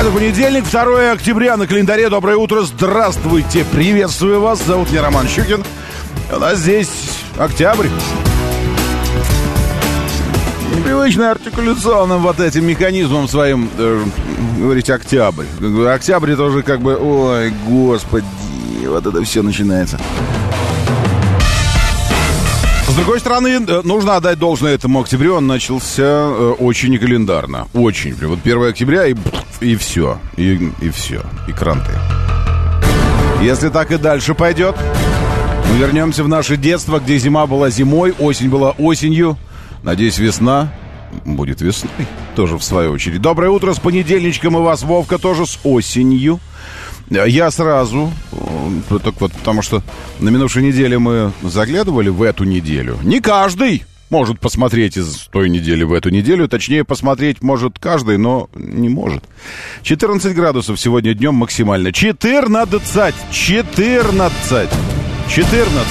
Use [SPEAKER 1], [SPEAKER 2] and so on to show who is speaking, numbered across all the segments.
[SPEAKER 1] Это понедельник, 2 октября на календаре. Доброе утро, здравствуйте, приветствую вас. Зовут меня Роман Щукин. У нас здесь октябрь. Непривычно артикуляционным вот этим механизмом своим э, говорить октябрь. Октябрь тоже как бы, ой, господи, вот это все начинается. Другой стороны, э, нужно отдать должное этому октябрю. Он начался э, очень календарно. Очень. Вот 1 октября и, и все. И, и все. И кранты. Если так и дальше пойдет, мы вернемся в наше детство, где зима была зимой, осень была осенью. Надеюсь, весна будет весной. Тоже в свою очередь. Доброе утро с понедельничком и вас, Вовка, тоже с осенью. Я сразу, э, так вот, потому что на минувшей неделе мы заглядывали в эту неделю. Не каждый может посмотреть из той недели в эту неделю. Точнее, посмотреть может каждый, но не может. 14 градусов сегодня днем максимально. 14! 14! 14!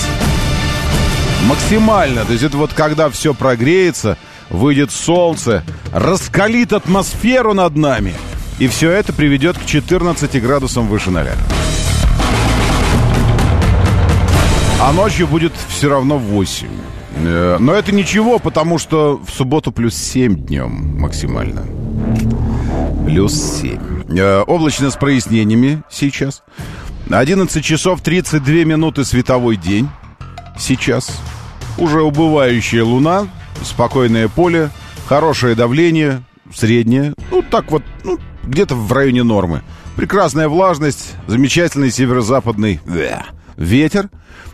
[SPEAKER 1] Максимально. То есть это вот когда все прогреется, выйдет солнце, раскалит атмосферу над нами – и все это приведет к 14 градусам выше ноля. А ночью будет все равно 8. Э, но это ничего, потому что в субботу плюс 7 днем максимально. Плюс 7. Э, облачно с прояснениями сейчас. 11 часов 32 минуты световой день. Сейчас. Уже убывающая луна, спокойное поле, хорошее давление, среднее. Ну, так вот, ну, где-то в районе нормы. Прекрасная влажность, замечательный северо-западный ветер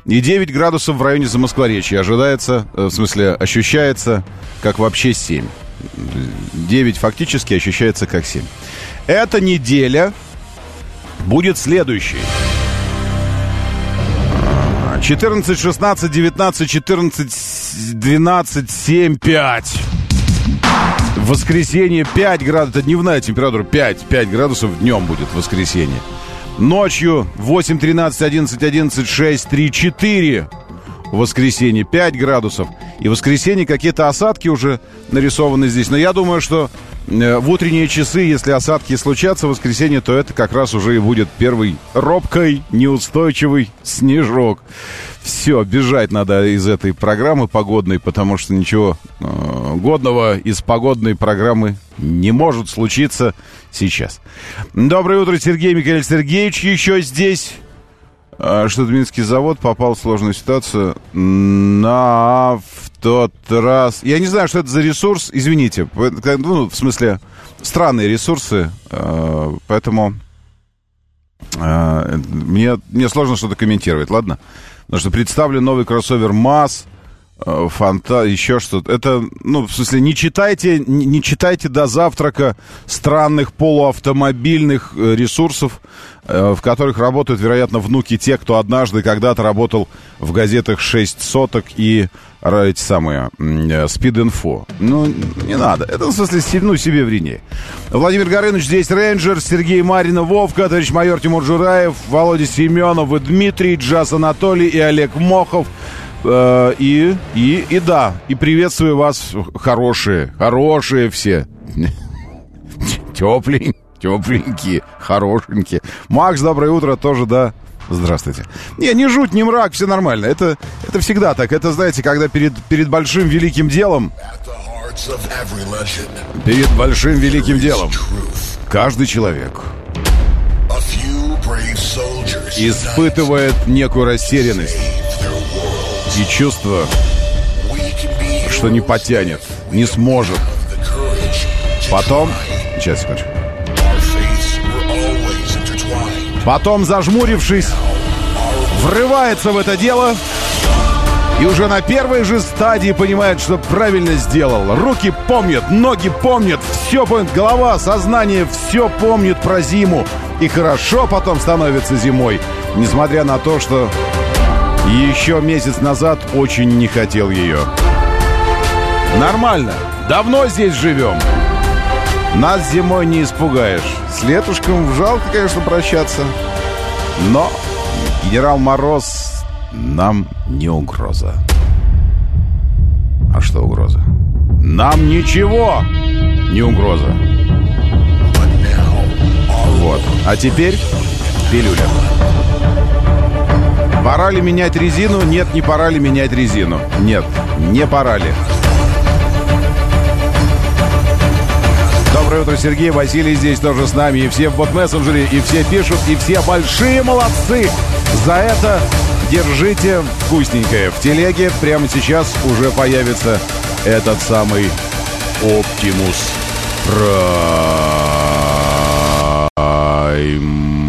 [SPEAKER 1] и 9 градусов в районе Замоскворечья. Ожидается, э, в смысле, ощущается как вообще 7. 9 фактически ощущается как 7. Эта неделя будет следующей. 14, 16, 19, 14, 12, 7, 5. В воскресенье 5 градусов, это дневная температура 5, 5 градусов днем будет в воскресенье. Ночью 8, 13, 11, 11, 6, 3, 4. В воскресенье 5 градусов. И в воскресенье какие-то осадки уже нарисованы здесь. Но я думаю, что в утренние часы, если осадки случатся в воскресенье, то это как раз уже и будет первый робкой, неустойчивый снежок. Все, бежать надо из этой программы погодной, потому что ничего э, годного из погодной программы не может случиться сейчас. Доброе утро, Сергей Михаил Сергеевич еще здесь. А, что-то Минский завод попал в сложную ситуацию на в тот раз. Я не знаю, что это за ресурс, извините. Ну, в смысле, странные ресурсы, э, поэтому э, мне, мне сложно что-то комментировать, ладно? Потому что представлен новый кроссовер МАЗ, фанта, еще что-то. Это, ну, в смысле, не читайте, не, читайте до завтрака странных полуавтомобильных э, ресурсов, э, в которых работают, вероятно, внуки тех, кто однажды когда-то работал в газетах «Шесть соток» и эти самые спид-инфо. Ну, не надо. Это, в смысле, ну, себе вреднее. Владимир Горыныч, здесь рейнджер, Сергей Маринов, Вовка, товарищ майор Тимур Жураев, Володя Семенов и Дмитрий, Джаз Анатолий и Олег Мохов. Э, и, и, и да, и приветствую вас, хорошие, хорошие все. Тепленькие, тепленькие, хорошенькие. Макс, доброе утро, тоже, да, Здравствуйте. Не, не жуть, не мрак, все нормально. Это, это всегда так. Это, знаете, когда перед, перед большим великим делом... Перед большим великим делом каждый человек испытывает некую растерянность и чувство, что не потянет, не сможет. Потом... Сейчас, секундочку. Потом, зажмурившись, врывается в это дело И уже на первой же стадии понимает, что правильно сделал. Руки помнят, ноги помнят, все помнит, голова, сознание, все помнит про зиму. И хорошо потом становится зимой, несмотря на то, что еще месяц назад очень не хотел ее. Нормально, давно здесь живем. Нас зимой не испугаешь. С летушком жалко, конечно, прощаться. Но генерал Мороз нам не угроза. А что угроза? Нам ничего не угроза. Вот. А теперь пилюля. Пора ли менять резину? Нет, не пора ли менять резину. Нет, не пора ли. Доброе утро, Сергей. Василий здесь тоже с нами. И все в бот-мессенджере, и все пишут, и все большие молодцы. За это держите вкусненькое. В телеге прямо сейчас уже появится этот самый Оптимус Прайм.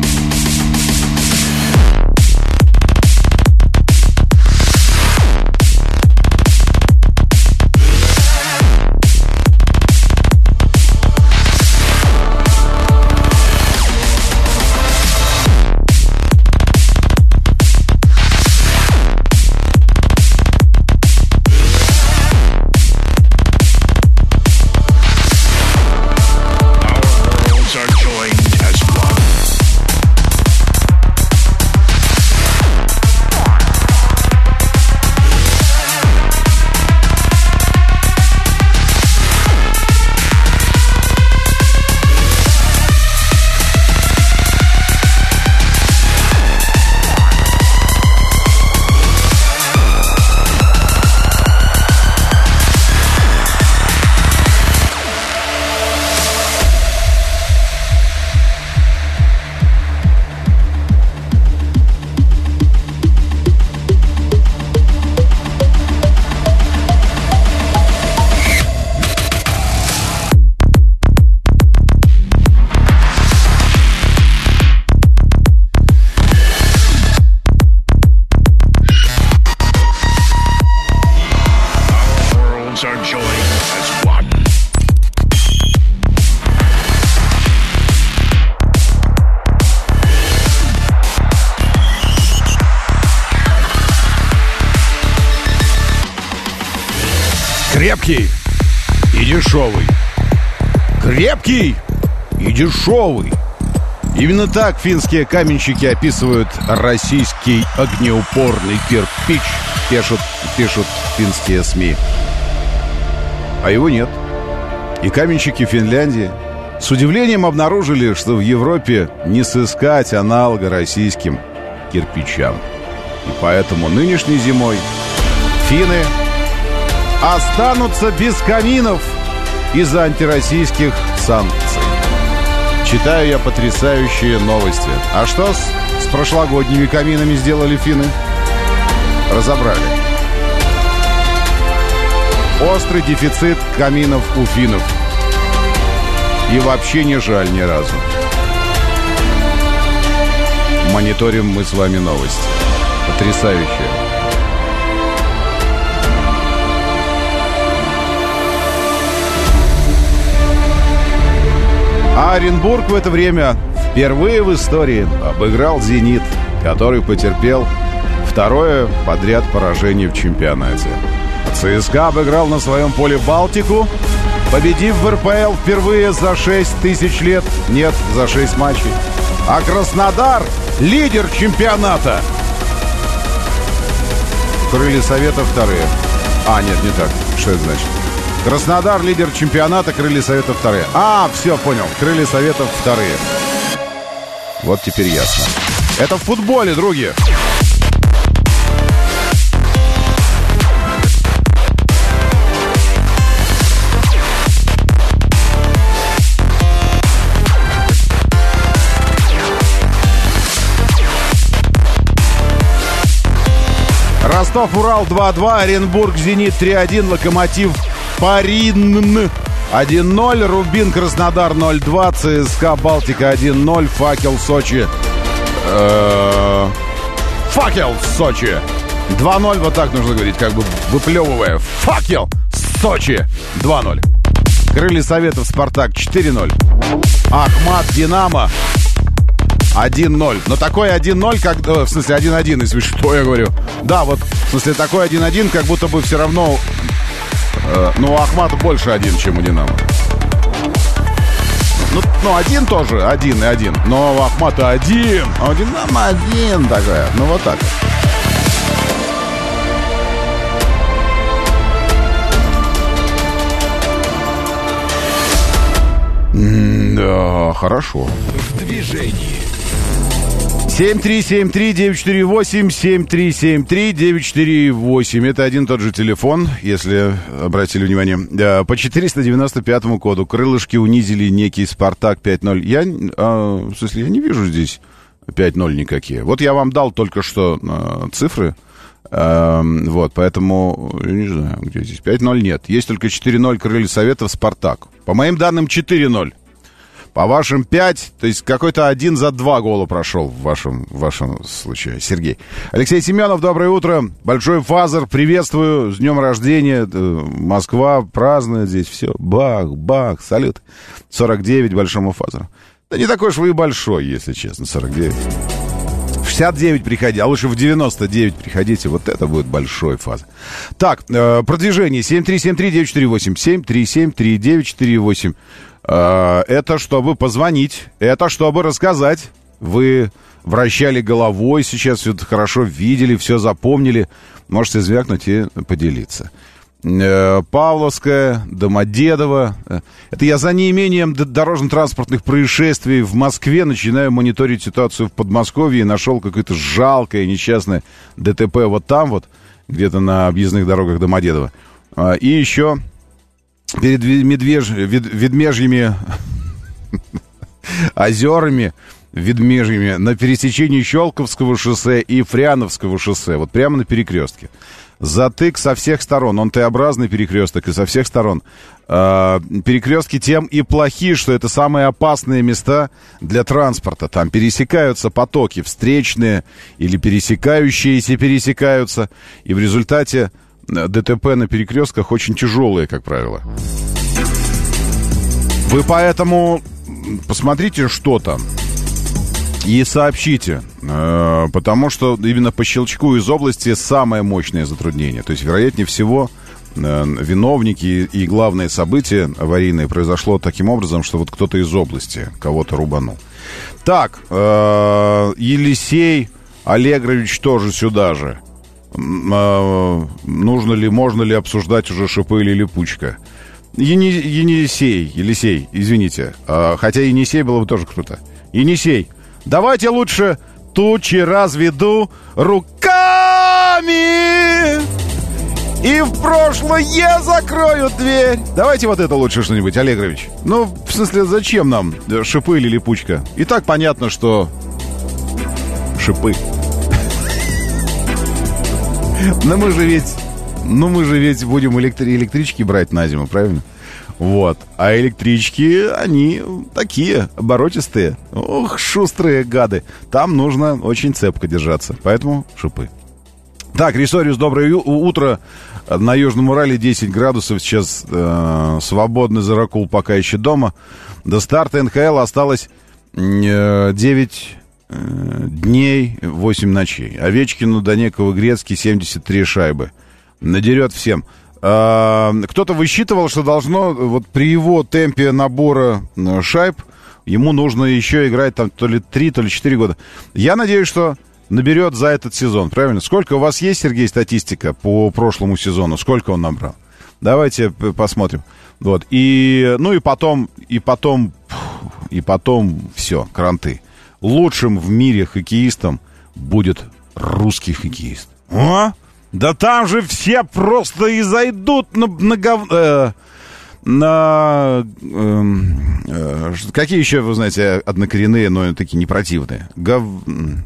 [SPEAKER 1] Крепкий и дешевый. Крепкий и дешевый. Именно так финские каменщики описывают российский огнеупорный кирпич, пишут, пишут финские СМИ. А его нет. И каменщики Финляндии с удивлением обнаружили, что в Европе не сыскать аналога российским кирпичам. И поэтому нынешней зимой финны останутся без каминов из-за антироссийских санкций. Читаю я потрясающие новости. А что с, с прошлогодними каминами сделали финны? Разобрали. Острый дефицит каминов у финнов. И вообще не жаль ни разу. Мониторим мы с вами новости. Потрясающие. А Оренбург в это время впервые в истории обыграл «Зенит», который потерпел второе подряд поражение в чемпионате. ЦСКА обыграл на своем поле «Балтику», победив в РПЛ впервые за 6 тысяч лет, нет, за 6 матчей. А Краснодар — лидер чемпионата. Крылья Совета вторые. А, нет, не так. Что это значит? Краснодар лидер чемпионата, Крылья Совета вторые. А, все, понял. Крылья Советов вторые. Вот теперь ясно. Это в футболе, други. Ростов-Урал 2-2, Оренбург, Зенит 3-1, Локомотив Парин 1-0, Рубин, Краснодар 0-2, ЦСКА, Балтика 1-0, Факел, Сочи. Э, Факел, Сочи. 2-0, вот так нужно говорить, как бы выплевывая. Факел! Сочи! 2-0. Крылья Советов, Спартак 4-0. Ахмат, Динамо 1-0. Но такой 1-0, как... э, В смысле, 1-1, если что я говорю. Да, вот, в смысле, такой 1-1, как будто бы все равно... э, ну, у Ахмата больше один, чем у Динамо. Ну, ну, один тоже, один и один. Но у Ахмата один, а у Динамо один такая. Ну, вот так. М, Да, хорошо.
[SPEAKER 2] В движении.
[SPEAKER 1] 7373948, 7373-948. Это один и тот же телефон, если обратили внимание. По 495 коду крылышки унизили некий «Спартак» 5-0. Я, а, в смысле, я не вижу здесь 5-0 никакие. Вот я вам дал только что а, цифры. А, вот, поэтому, я не знаю, где здесь. 5-0 нет. Есть только 4-0 крылья Советов «Спартак». По моим данным, 4-0. По вашим 5, то есть какой-то один за два гола прошел в вашем, в вашем случае, Сергей. Алексей Семенов, доброе утро. Большой фазер, приветствую. С днем рождения. Э, Москва празднует здесь все. Бах, бах, салют. 49 большому фазеру. Да не такой уж вы и большой, если честно, 49. В 69 приходи, а лучше в 99 приходите. Вот это будет большой фаз. Так, э, продвижение 7373948, 7373948. Э, это чтобы позвонить, это чтобы рассказать. Вы вращали головой, сейчас все это хорошо видели, все запомнили. Можете звякнуть и поделиться. Э, Павловская, Домодедово. Э, Это я за неимением дорожно-транспортных происшествий в Москве начинаю мониторить ситуацию в Подмосковье и нашел какое-то жалкое, несчастное ДТП вот там вот, где-то на объездных дорогах Домодедово. И еще перед медвеж... Вед- Ведмежьими озерами, Ведмежьими, на пересечении Щелковского шоссе и Фриановского шоссе, вот прямо на перекрестке. Затык со всех сторон, он Т-образный перекресток, и со всех сторон. Э, перекрестки тем и плохи, что это самые опасные места для транспорта. Там пересекаются потоки встречные или пересекающиеся пересекаются, и в результате ДТП на перекрестках очень тяжелые, как правило. Вы поэтому посмотрите, что там. И сообщите, э, потому что именно по щелчку из области самое мощное затруднение. То есть, вероятнее всего, э, виновники и главное событие аварийное произошло таким образом, что вот кто-то из области кого-то рубанул. Так, э, Елисей Аллегрович тоже сюда же. Э, нужно ли, можно ли обсуждать уже шипы или липучка? Ени, Енисей, Елисей, извините. А, хотя Енисей было бы тоже круто. Енисей, давайте лучше тучи разведу руками. И в прошлое закрою дверь. Давайте вот это лучше что-нибудь, Олегович. Ну, в смысле, зачем нам шипы или липучка? И так понятно, что шипы. Но мы же ведь... Ну, мы же ведь будем электри- электрички брать на зиму, правильно? Вот. А электрички, они такие, оборотистые. Ох, шустрые гады. Там нужно очень цепко держаться. Поэтому шипы. Так, Рисориус, доброе утро. На Южном Урале 10 градусов. Сейчас э, свободный Заракул пока еще дома. До старта НХЛ осталось э, 9 э, дней, 8 ночей. Овечкину, Донекова, Грецкий 73 шайбы. Надерет всем. А, Кто-то высчитывал, что должно вот при его темпе набора э, шайб ему нужно еще играть там то ли 3, то ли 4 года. Я надеюсь, что наберет за этот сезон, правильно? Сколько у вас есть, Сергей, статистика по прошлому сезону? Сколько он набрал? Давайте посмотрим. Вот. И, ну и потом, и потом, и потом все, кранты. Лучшим в мире хоккеистом будет русский хоккеист. А? Да там же все просто и зайдут на, на гов- э, на... эм, э, ш- какие еще, вы знаете, однокоренные, но такие непротивные? Гов... м,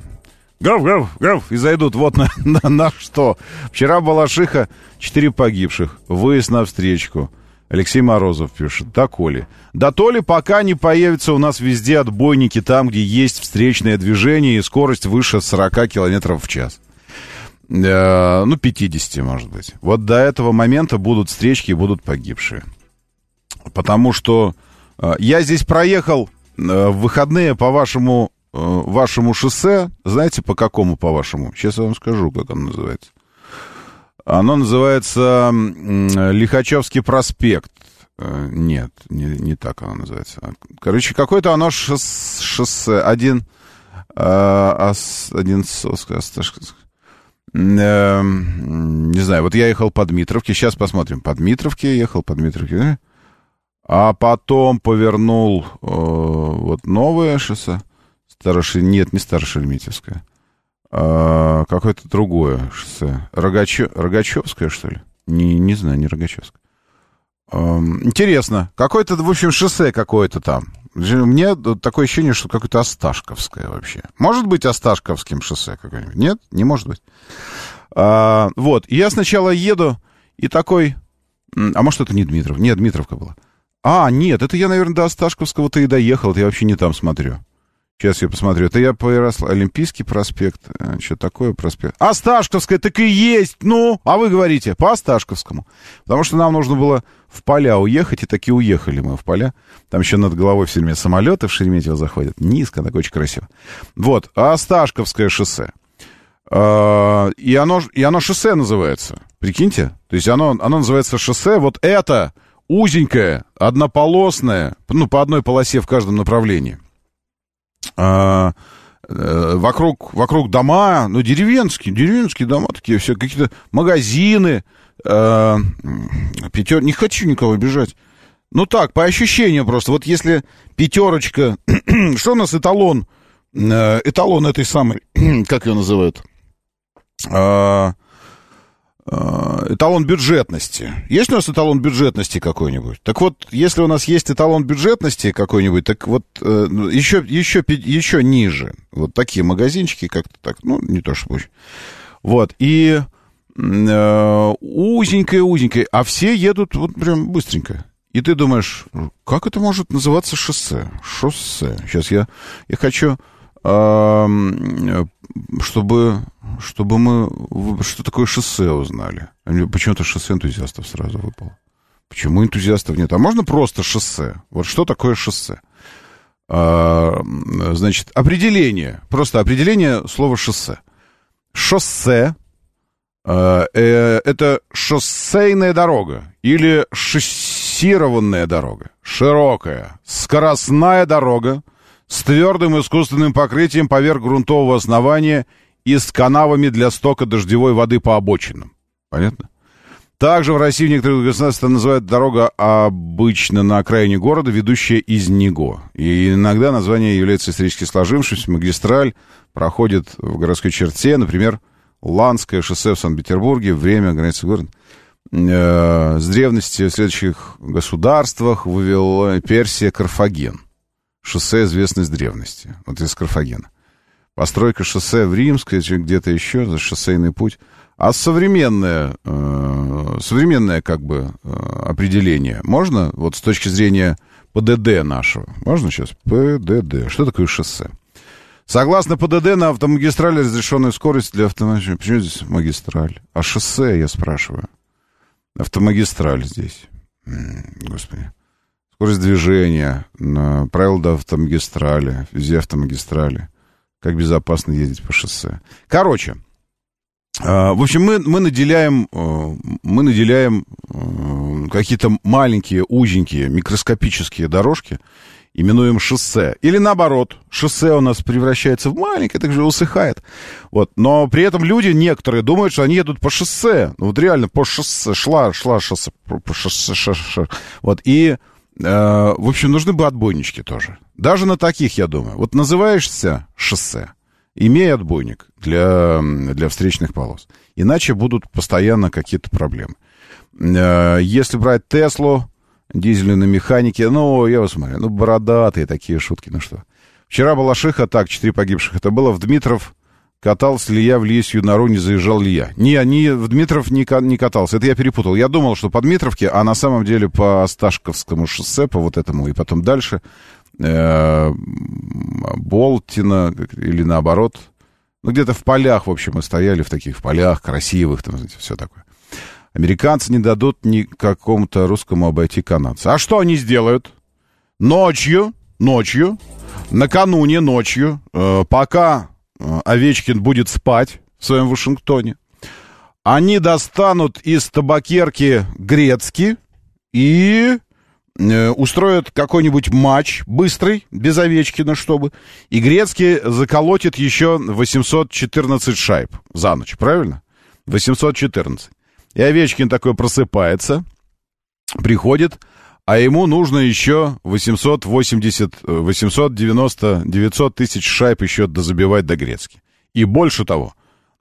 [SPEAKER 1] Гав, гав, гав, и зайдут вот на, на, на что. Вчера Балашиха, четыре погибших, выезд на встречку. Алексей Морозов пишет, да, Коли. Да то ли пока не появятся у нас везде отбойники там, где есть встречное движение и скорость выше 40 километров в час. э, ну, 50, может быть. Вот до этого момента будут встречки и будут погибшие. Потому что э, я здесь проехал э, в выходные по вашему, э, вашему шоссе. Знаете, по какому по вашему? Сейчас я вам скажу, как оно называется. Оно называется Лихачевский проспект. Э, Нет, не, не так оно называется. Короче, какое-то оно шоссе, шоссе один, э, ос- один сос- Осташковск. Э, не знаю, вот я ехал по Дмитровке, сейчас посмотрим. По Дмитровке ехал, по Дмитровке, а потом повернул э, вот новое шоссе. Староши... Нет, не Старошереметьевское. А, какое-то другое шоссе. Рогачё... Рогачевское, что ли? Не, не знаю, не Рогачевское. Интересно. Какое-то, в общем, шоссе какое-то там. Мне такое ощущение, что какое-то Осташковское вообще. Может быть Осташковским шоссе какое-нибудь? Нет? Не может быть. А, вот. Я сначала еду и такой... А может, это не Дмитров? Нет, Дмитровка была. А, нет, это я, наверное, до Осташковского-то и доехал. Это я вообще не там смотрю. Сейчас я посмотрю. Это я по Ярослав... Олимпийский проспект. э, Что такое проспект? Осташковская так и есть. Ну, а вы говорите по Осташковскому. Потому что нам нужно было в поля уехать, и таки уехали мы в поля. Там еще над головой все время самолеты в Шереметьево заходят. Низко, так очень красиво. Вот, Осташковское шоссе. А, И оно, и оно шоссе называется. Прикиньте. То есть оно, оно называется шоссе. Вот это узенькое, однополосное, ну, по одной полосе в каждом направлении. А, э, вокруг, вокруг дома, ну, деревенские, деревенские дома такие, все, какие-то магазины, э, пятер... Не хочу никого обижать. Ну так, по ощущению просто. Вот если пятерочка, что у нас эталон, э, эталон этой самой, как ее называют? А, эталон бюджетности. Есть у нас эталон бюджетности какой-нибудь? Так вот, если у нас есть эталон бюджетности какой-нибудь, так вот э, еще, еще, еще ниже. Вот такие магазинчики как-то так, ну, не то что очень. Вот, и э, узенькое-узенькое, а все едут вот прям быстренько. И ты думаешь, как это может называться шоссе? Шоссе. Сейчас я, я хочу, э, чтобы, чтобы мы что такое шоссе узнали. Почему-то шоссе энтузиастов сразу выпало. Почему энтузиастов нет? А можно просто шоссе? Вот что такое шоссе? Значит, определение. Просто определение слова шоссе. Шоссе э, э, это шоссейная дорога или шоссированная дорога. Широкая, скоростная дорога с твердым искусственным покрытием поверх грунтового основания и с канавами для стока дождевой воды по обочинам. Понятно? Также в России в некоторых государствах называют дорога обычно на окраине города, ведущая из него. И иногда название является исторически сложившимся. Магистраль проходит в городской черте, например, Ланское шоссе в Санкт-Петербурге, время границы города. Э, С древности в следующих государствах вывела Персия, Карфаген. Шоссе известно с древности, вот из Карфагена. Постройка шоссе в Римской, где-то еще, за шоссейный путь. А современное, э, современное как бы э, определение можно, вот с точки зрения ПДД нашего, можно сейчас? ПДД. Что такое шоссе? Согласно ПДД, на автомагистрали разрешенная скорость для автомобиля. Почему здесь магистраль? А шоссе, я спрашиваю. Автомагистраль здесь. Господи. Скорость движения, правила автомагистрали, везде автомагистрали. Как безопасно ездить по шоссе. Короче, а, в общем, мы, мы наделяем, э, мы наделяем э, какие-то маленькие, узенькие, микроскопические дорожки, именуем шоссе. Или наоборот, шоссе у нас превращается в маленькое, так же усыхает. Вот. Но при этом люди некоторые думают, что они едут по шоссе. Ну, вот реально по шоссе, шла, шла шоссе, по шоссе, ша. Вот. И, в общем, нужны бы отбойнички тоже. Даже на таких, я думаю. Вот называешься шоссе, имей отбойник для, для встречных полос. Иначе будут постоянно какие-то проблемы. Э, Если брать Теслу, дизельную на механике, ну, я вас смотрю, ну, бородатые такие шутки, ну что. Вчера была шиха, так, четыре погибших. Это было в Дмитров. Катался ли я в Лисью нору, не заезжал ли я? Не, не, в Дмитров не, не катался. Это я перепутал. Я думал, что по Дмитровке, а на самом деле по Осташковскому шоссе, по вот этому, и потом дальше, э, Болтина, или наоборот, Ну, где-то в полях, в общем, мы стояли в таких в полях красивых, там, знаете, все такое. Американцы не дадут ни какому-то русскому обойти канадца. А что они сделают? Ночью, ночью, накануне ночью, э, пока Овечкин будет спать в своем Вашингтоне, они достанут из табакерки Грецки и э, устроят какой-нибудь матч быстрый, без Овечкина, чтобы, и Грецкий заколотит еще 814 шайб за ночь, правильно? 814. И Овечкин такой просыпается, приходит, а ему нужно еще 880, 890, 900 тысяч шайб еще дозабивать до Грецки. И больше того,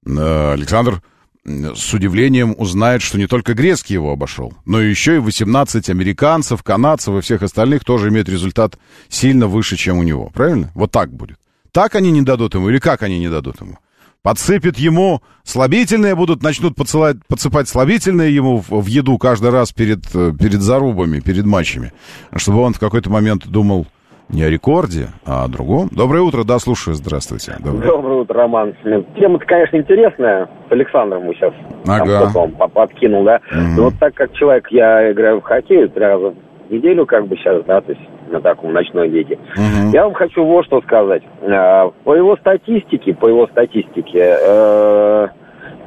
[SPEAKER 1] э, Александр с удивлением узнает, что не только Грецкий его обошел, но еще и 18 американцев, канадцев и всех остальных тоже имеют результат сильно выше, чем у него. Правильно? Вот так будет. Так они не дадут ему или как они не дадут ему? Подсыпят ему слабительные, будут, начнут подсылать, подсыпать слабительные ему в, в еду каждый раз перед, э, перед зарубами, перед матчами, чтобы он в какой-то момент думал, не о рекорде, а о другом. Доброе утро, да, слушаю, здравствуйте.
[SPEAKER 3] Доброе, Доброе утро, Роман. Тема-то, конечно, интересная. С Александром мы сейчас
[SPEAKER 1] ага.
[SPEAKER 3] там подкинул, да. Угу. Но вот так как человек, я играю в хоккей три раза в неделю, как бы сейчас, да, то есть на таком ночной лиге. Угу. Я вам хочу вот что сказать. А, по его статистике, по его статистике, э,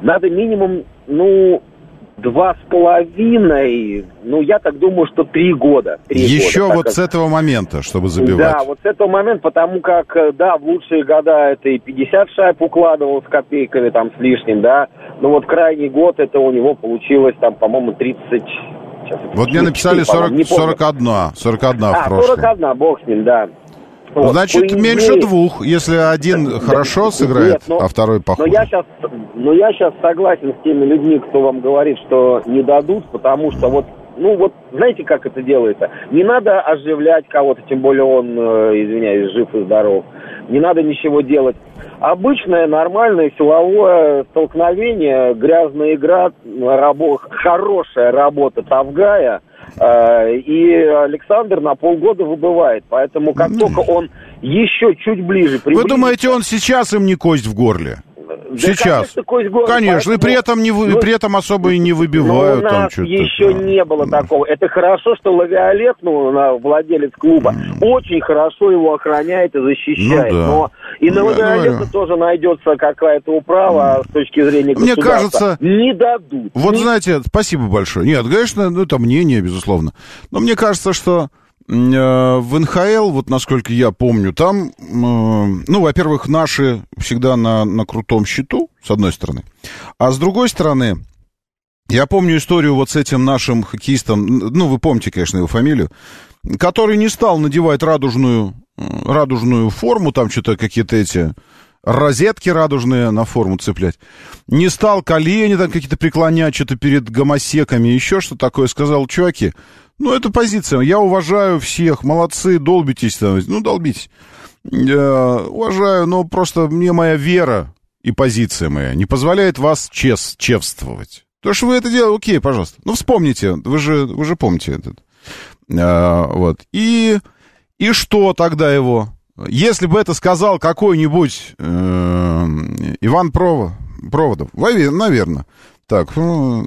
[SPEAKER 3] надо минимум, ну, два с половиной, ну, я так думаю, что три года. Три
[SPEAKER 1] Еще
[SPEAKER 3] года,
[SPEAKER 1] вот как... с этого момента, чтобы забивать.
[SPEAKER 3] Да, вот с этого момента, потому как, э, да, в лучшие года это и 50 шайб укладывал с копейками, там, с лишним, да, но вот крайний год это у него получилось, там, по-моему, 30...
[SPEAKER 1] Сейчас, вот мне написали 40, 41, 41
[SPEAKER 3] а,
[SPEAKER 1] в прошлом.
[SPEAKER 3] 41, бог с ним, да.
[SPEAKER 1] Вот, Значит, идее... меньше двух, если один да, хорошо сыграет, нет, но, а второй похуже.
[SPEAKER 3] Но я, сейчас, но я сейчас согласен с теми людьми, кто вам говорит, что не дадут, потому что вот ну вот знаете, как это делается? Не надо оживлять кого-то, тем более он, э, извиняюсь, жив и здоров. Не надо ничего делать. Обычное, нормальное силовое столкновение, грязная игра, рабо- хорошая работа Тавгая – Э, и Александр на полгода выбывает. Поэтому как только он еще чуть ближе
[SPEAKER 1] Вы думаете, он сейчас им не кость в горле? Да, Сейчас. Конечно, кость горло, конечно поэтому... и при этом, не вы, ну, при этом особо и не выбивают.
[SPEAKER 3] Но у нас
[SPEAKER 1] там
[SPEAKER 3] еще да. не было такого. Это хорошо, что Лавиолет, ну, владелец клуба, mm. очень хорошо его охраняет и защищает. Ну, да. Но и на Лавиолета тоже найдется какая-то управа mm. с точки зрения
[SPEAKER 1] Мне кажется...
[SPEAKER 3] Не дадут.
[SPEAKER 1] Вот не... знаете, спасибо большое. Нет, конечно, ну, это мнение, безусловно. Но мне кажется, что в НХЛ, вот насколько я помню, там, э, ну, во-первых, наши всегда на, на крутом счету, с одной стороны. А с другой стороны, я помню историю вот с этим нашим хоккеистом, ну, вы помните, конечно, его фамилию, который не стал надевать радужную, э, радужную форму, там что-то какие-то эти розетки радужные на форму цеплять. Не стал колени там какие-то преклонять, что-то перед гомосеками, еще что такое. Сказал, чуваки, ну, это позиция. Я уважаю всех. Молодцы, долбитесь. Ну, долбитесь. Я уважаю, но просто мне моя вера и позиция моя не позволяет вас чест, чевствовать. То, что вы это делаете, окей, пожалуйста. Ну, вспомните, вы же, вы же помните этот. А, вот. И, и что тогда его? Если бы это сказал какой-нибудь э, Иван Прово, Проводов, наверное. Так, ну,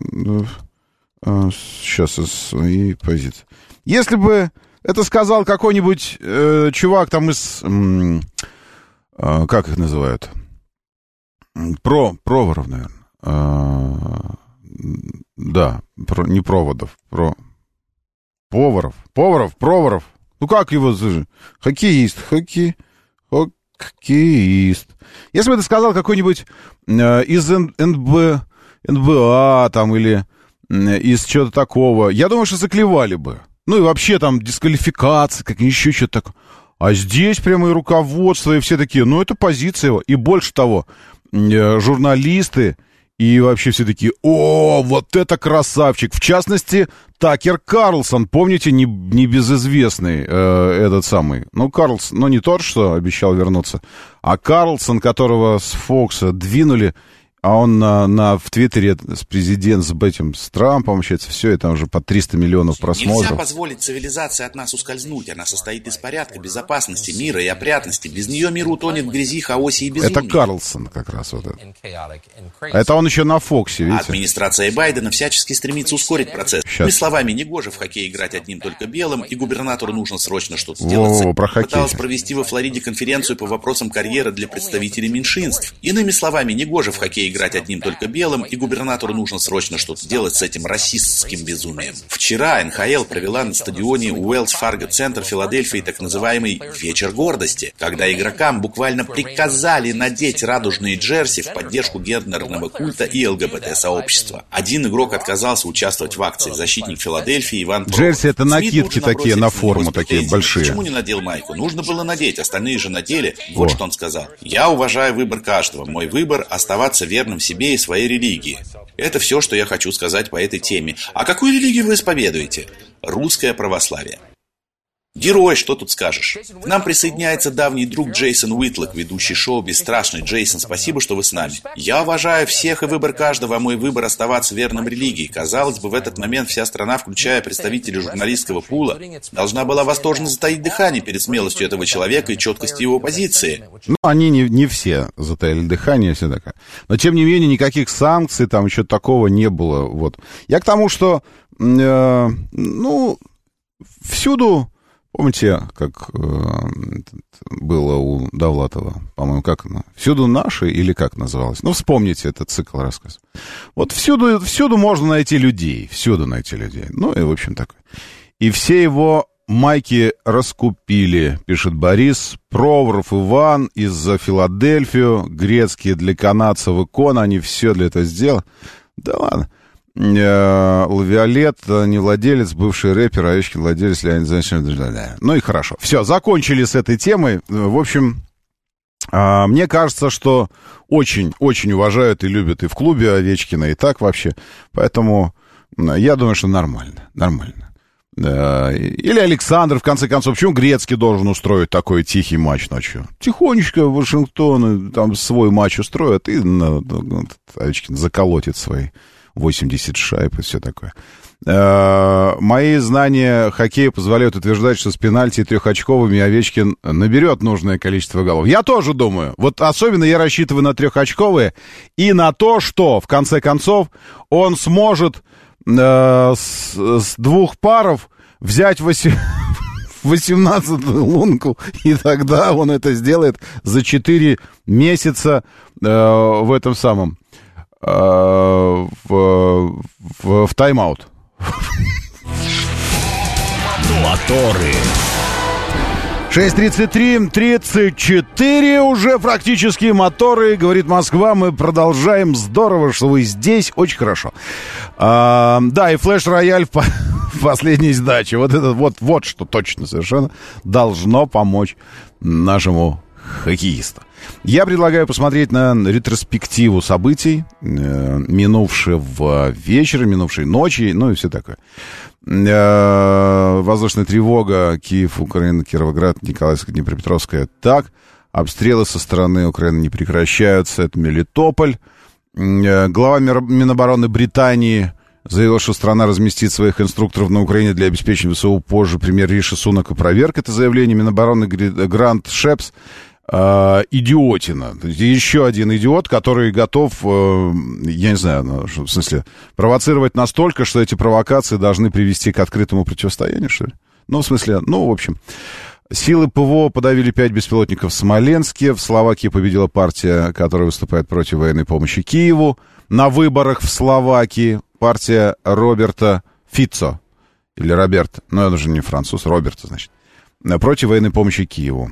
[SPEAKER 1] Сейчас свои позиции. Если бы это сказал какой-нибудь э, чувак там из... Э, как их называют? Про, Проворов, наверное. Э, да, про, не Проводов, про... Поваров, Поваров, Проворов. Ну как его? Хоккеист, хоккей, хоккеист. Если бы это сказал какой-нибудь э, из НБ, НБА там или из чего-то такого, я думаю, что заклевали бы. Ну и вообще там дисквалификация, как еще что-то такое. А здесь прямо и руководство, и все такие, ну это позиция его. И больше того, э, журналисты и вообще все такие, о, вот это красавчик. В частности, Такер Карлсон, помните, не, не безызвестный э, этот самый. Ну, Карлсон, ну не тот, что обещал вернуться, а Карлсон, которого с Фокса двинули а он на, на, в Твиттере с президент с этим, с Трампом общается, все, это уже по 300 миллионов просмотров.
[SPEAKER 4] Нельзя позволить цивилизации от нас ускользнуть. Она состоит из порядка, безопасности, мира и опрятности. Без нее мир утонет в грязи, хаосе и безумии.
[SPEAKER 1] Это Карлсон как раз вот это. А это он еще на Фоксе, видите?
[SPEAKER 4] Администрация Байдена всячески стремится ускорить процесс.
[SPEAKER 1] Сейчас.
[SPEAKER 4] Иными словами, негоже в хоккей играть одним только белым, и губернатору нужно срочно что-то сделать. этим.
[SPEAKER 1] про хоккей.
[SPEAKER 4] Пыталась провести во Флориде конференцию по вопросам карьеры для представителей меньшинств. Иными словами, негоже в хоккей играть одним только белым, и губернатору нужно срочно что-то делать с этим расистским безумием. Вчера НХЛ провела на стадионе Уэллс Фарго Центр Филадельфии так называемый «Вечер гордости», когда игрокам буквально приказали надеть радужные джерси в поддержку гендерного культа и ЛГБТ-сообщества. Один игрок отказался участвовать в акции. Защитник Филадельфии Иван Прохоров.
[SPEAKER 1] Джерси это накидки такие на форму, такие большие.
[SPEAKER 4] Почему не надел майку? Нужно было надеть, остальные же надели. Вот
[SPEAKER 1] Во.
[SPEAKER 4] что он сказал. «Я уважаю выбор каждого. Мой выбор – оставаться верным себе и своей религии. Это все, что я хочу сказать по этой теме. А какую религию вы исповедуете? Русское православие. Герой, что тут скажешь? К нам присоединяется давний друг Джейсон Уитлок, ведущий шоу «Бесстрашный». Джейсон, спасибо, что вы с нами. Я уважаю всех и выбор каждого, а мой выбор оставаться верным религии. Казалось бы, в этот момент вся страна, включая представителей журналистского пула, должна была восторженно затаить дыхание перед смелостью этого человека и четкостью его позиции.
[SPEAKER 1] Ну, они не, не все затаили дыхание, все такое. Но, тем не менее, никаких санкций, там еще такого не было. Вот. Я к тому, что, э, ну, всюду, помните, как э, было у Довлатова, по-моему, как оно? Всюду наши или как называлось? Ну, вспомните этот цикл рассказ. Вот всюду, всюду можно найти людей, всюду найти людей. Ну, и, в общем, такое. И все его майки раскупили, пишет Борис. Проворов Иван из-за Филадельфию, грецкие для канадцев икон, они все для этого сделали. Да ладно. Э, Лавиолет, э, не владелец, бывший рэпер, Овечкин владелец, Леонид Занчин. Ну и хорошо. Все, закончили с этой темой. Э, В общем, а, мне кажется, что очень-очень уважают и любят и в клубе Овечкина, и так вообще. Поэтому я думаю, что нормально, нормально. Или Александр, в конце концов, почему Грецкий должен устроить такой тихий матч ночью? Тихонечко Вашингтон там свой матч устроит, и Овечкин заколотит свои 80 шайб и все такое. Э, Мои знания хоккея позволяют утверждать, что с пенальти и трехочковыми Овечкин наберет нужное количество голов. Я тоже думаю. Вот особенно я рассчитываю на трехочковые и на то, что, в конце концов, он сможет э, с, с двух паров взять восе- 18 лунку, и тогда он это сделает за 4 месяца э, в этом самом, в, в, в тайм-аут.
[SPEAKER 2] Моторы.
[SPEAKER 1] 6.33, 34 уже практически моторы, говорит Москва. Мы продолжаем. Здорово, что вы здесь. Очень хорошо. А, да, и флеш-рояль в, в последней сдаче. Вот это вот, вот что точно совершенно должно помочь нашему хоккеисту. Я предлагаю посмотреть на ретроспективу событий, минувшего вечера, минувшей ночи, ну и все такое. Э, воздушная тревога, Киев, Украина, Кировоград, Николаевск, Днепропетровская. Так, обстрелы со стороны Украины не прекращаются. Это Мелитополь. Э, Глава Минобороны Британии заявил, что страна разместит своих инструкторов на Украине для обеспечения ВСУ позже. Премьер Риши Сунак опроверг это заявление. Минобороны Грант Шепс э, идиотина. Еще один идиот, который готов, э, я не знаю, ну, в смысле, провоцировать настолько, что эти провокации должны привести к открытому противостоянию, что ли? Ну, в смысле, ну, в общем. Силы ПВО подавили пять беспилотников в Смоленске. В Словакии победила партия, которая выступает против военной помощи Киеву. На выборах в Словакии партия Роберта Фицо. Или Роберт. Ну, это же не француз, Роберта, значит. Против военной помощи Киеву.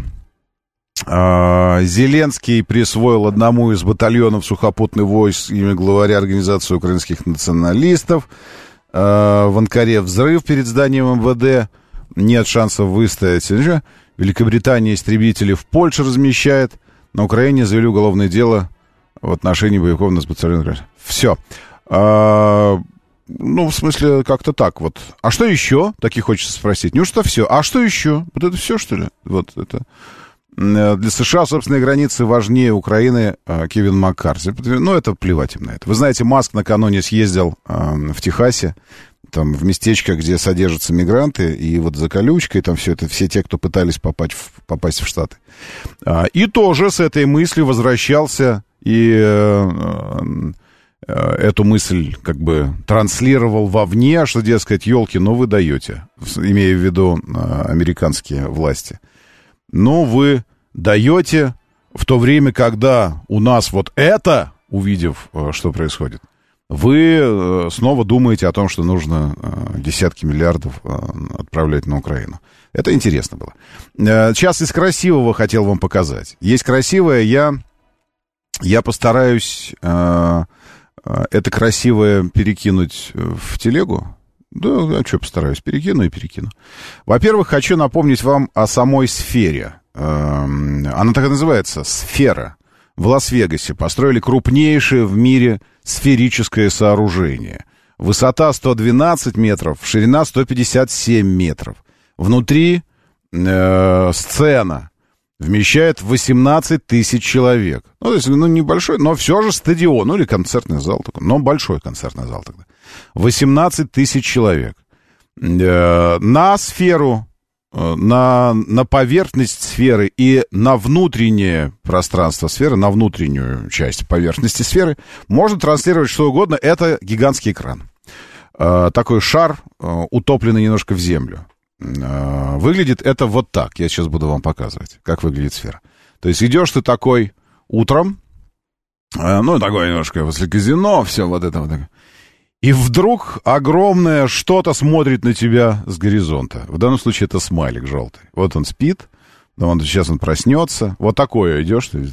[SPEAKER 1] А, Зеленский присвоил одному из батальонов сухопутных войск имя главаря Организации украинских националистов. А, В Анкаре взрыв перед зданием МВД. Нет шансов выстоять. Великобритания истребители в Польше размещает. На Украине завели уголовное дело в отношении боевиков на батальон. Все. ну, в смысле, как-то так вот. А что еще? Таки хочется спросить. Неужто все? А что еще? Вот это все, что ли? Вот это... э, для США собственные границы важнее Украины э, Кевин Маккарти. Ну, это плевать им на это. Вы знаете, Маск накануне съездил э, в Техасе, там, в местечко, где содержатся мигранты, и вот за колючкой там все это, все те, кто пытались попасть в, попасть в Штаты. А, и тоже с этой мыслью возвращался и эту мысль как бы транслировал вовне, что, дескать, елки, ну вы даете, имея в виду американские власти. Ну, вы даете в то время, когда у нас вот это, увидев, э, что происходит, вы э, снова думаете о том, что нужно э, десятки миллиардов отправлять на Украину. Это интересно было. Сейчас из красивого хотел вам показать. Есть красивое, я, я постараюсь это красивое перекинуть в телегу. Да, а что постараюсь, перекину и перекину. Во-первых, хочу напомнить вам о самой сфере. Эм, она так и называется, сфера. В Лас-Вегасе построили крупнейшее в мире сферическое сооружение. Высота 112 метров, ширина 157 метров. Внутри э, сцена вмещает 18 тысяч человек. Ну, то есть, ну, небольшой, но все же стадион, ну, или концертный зал, такой, но большой концертный зал тогда. 18 тысяч человек. Э, на сферу, э, на, на поверхность сферы и на внутреннее пространство сферы, на внутреннюю часть поверхности сферы можно транслировать что угодно. Это гигантский экран. Э, такой шар, утопленный немножко в землю. Выглядит это вот так. Я сейчас буду вам показывать, как выглядит сфера. То есть идешь ты такой утром, ну, такое немножко возле казино, все вот это вот. И вдруг огромное что-то смотрит на тебя с горизонта. В данном случае это смайлик желтый. Вот он спит, но он, сейчас он проснется. Вот такое идешь. Ты,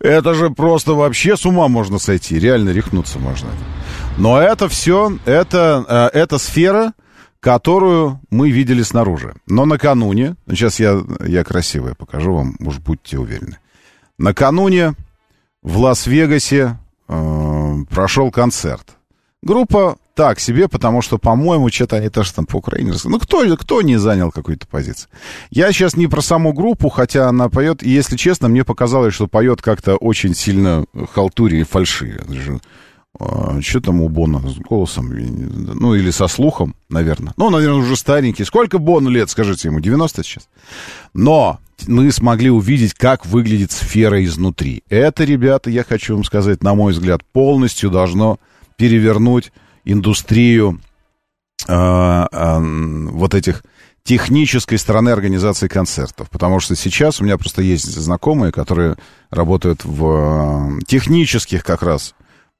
[SPEAKER 1] это же просто вообще с ума можно сойти. Реально рехнуться можно. Но это все, это, э, это сфера, которую мы видели снаружи. Но накануне, сейчас я, я красивое покажу вам, уж будьте уверены. Накануне в Лас-Вегасе э, прошел концерт Группа так себе, потому что, по-моему, что-то они тоже там по Украине... Ну, кто, кто не занял какую-то позицию? Я сейчас не про саму группу, хотя она поет, и, если честно, мне показалось, что поет как-то очень сильно халтури и фальши. А, что там у Бона с голосом? Ну, или со слухом, наверное. Ну, наверное, уже старенький. Сколько Бону лет, скажите ему? 90 сейчас? Но мы смогли увидеть, как выглядит сфера изнутри. Это, ребята, я хочу вам сказать, на мой взгляд, полностью должно перевернуть индустрию э, э, вот этих технической стороны организации концертов. Потому что сейчас у меня просто есть знакомые, которые работают в технических как раз,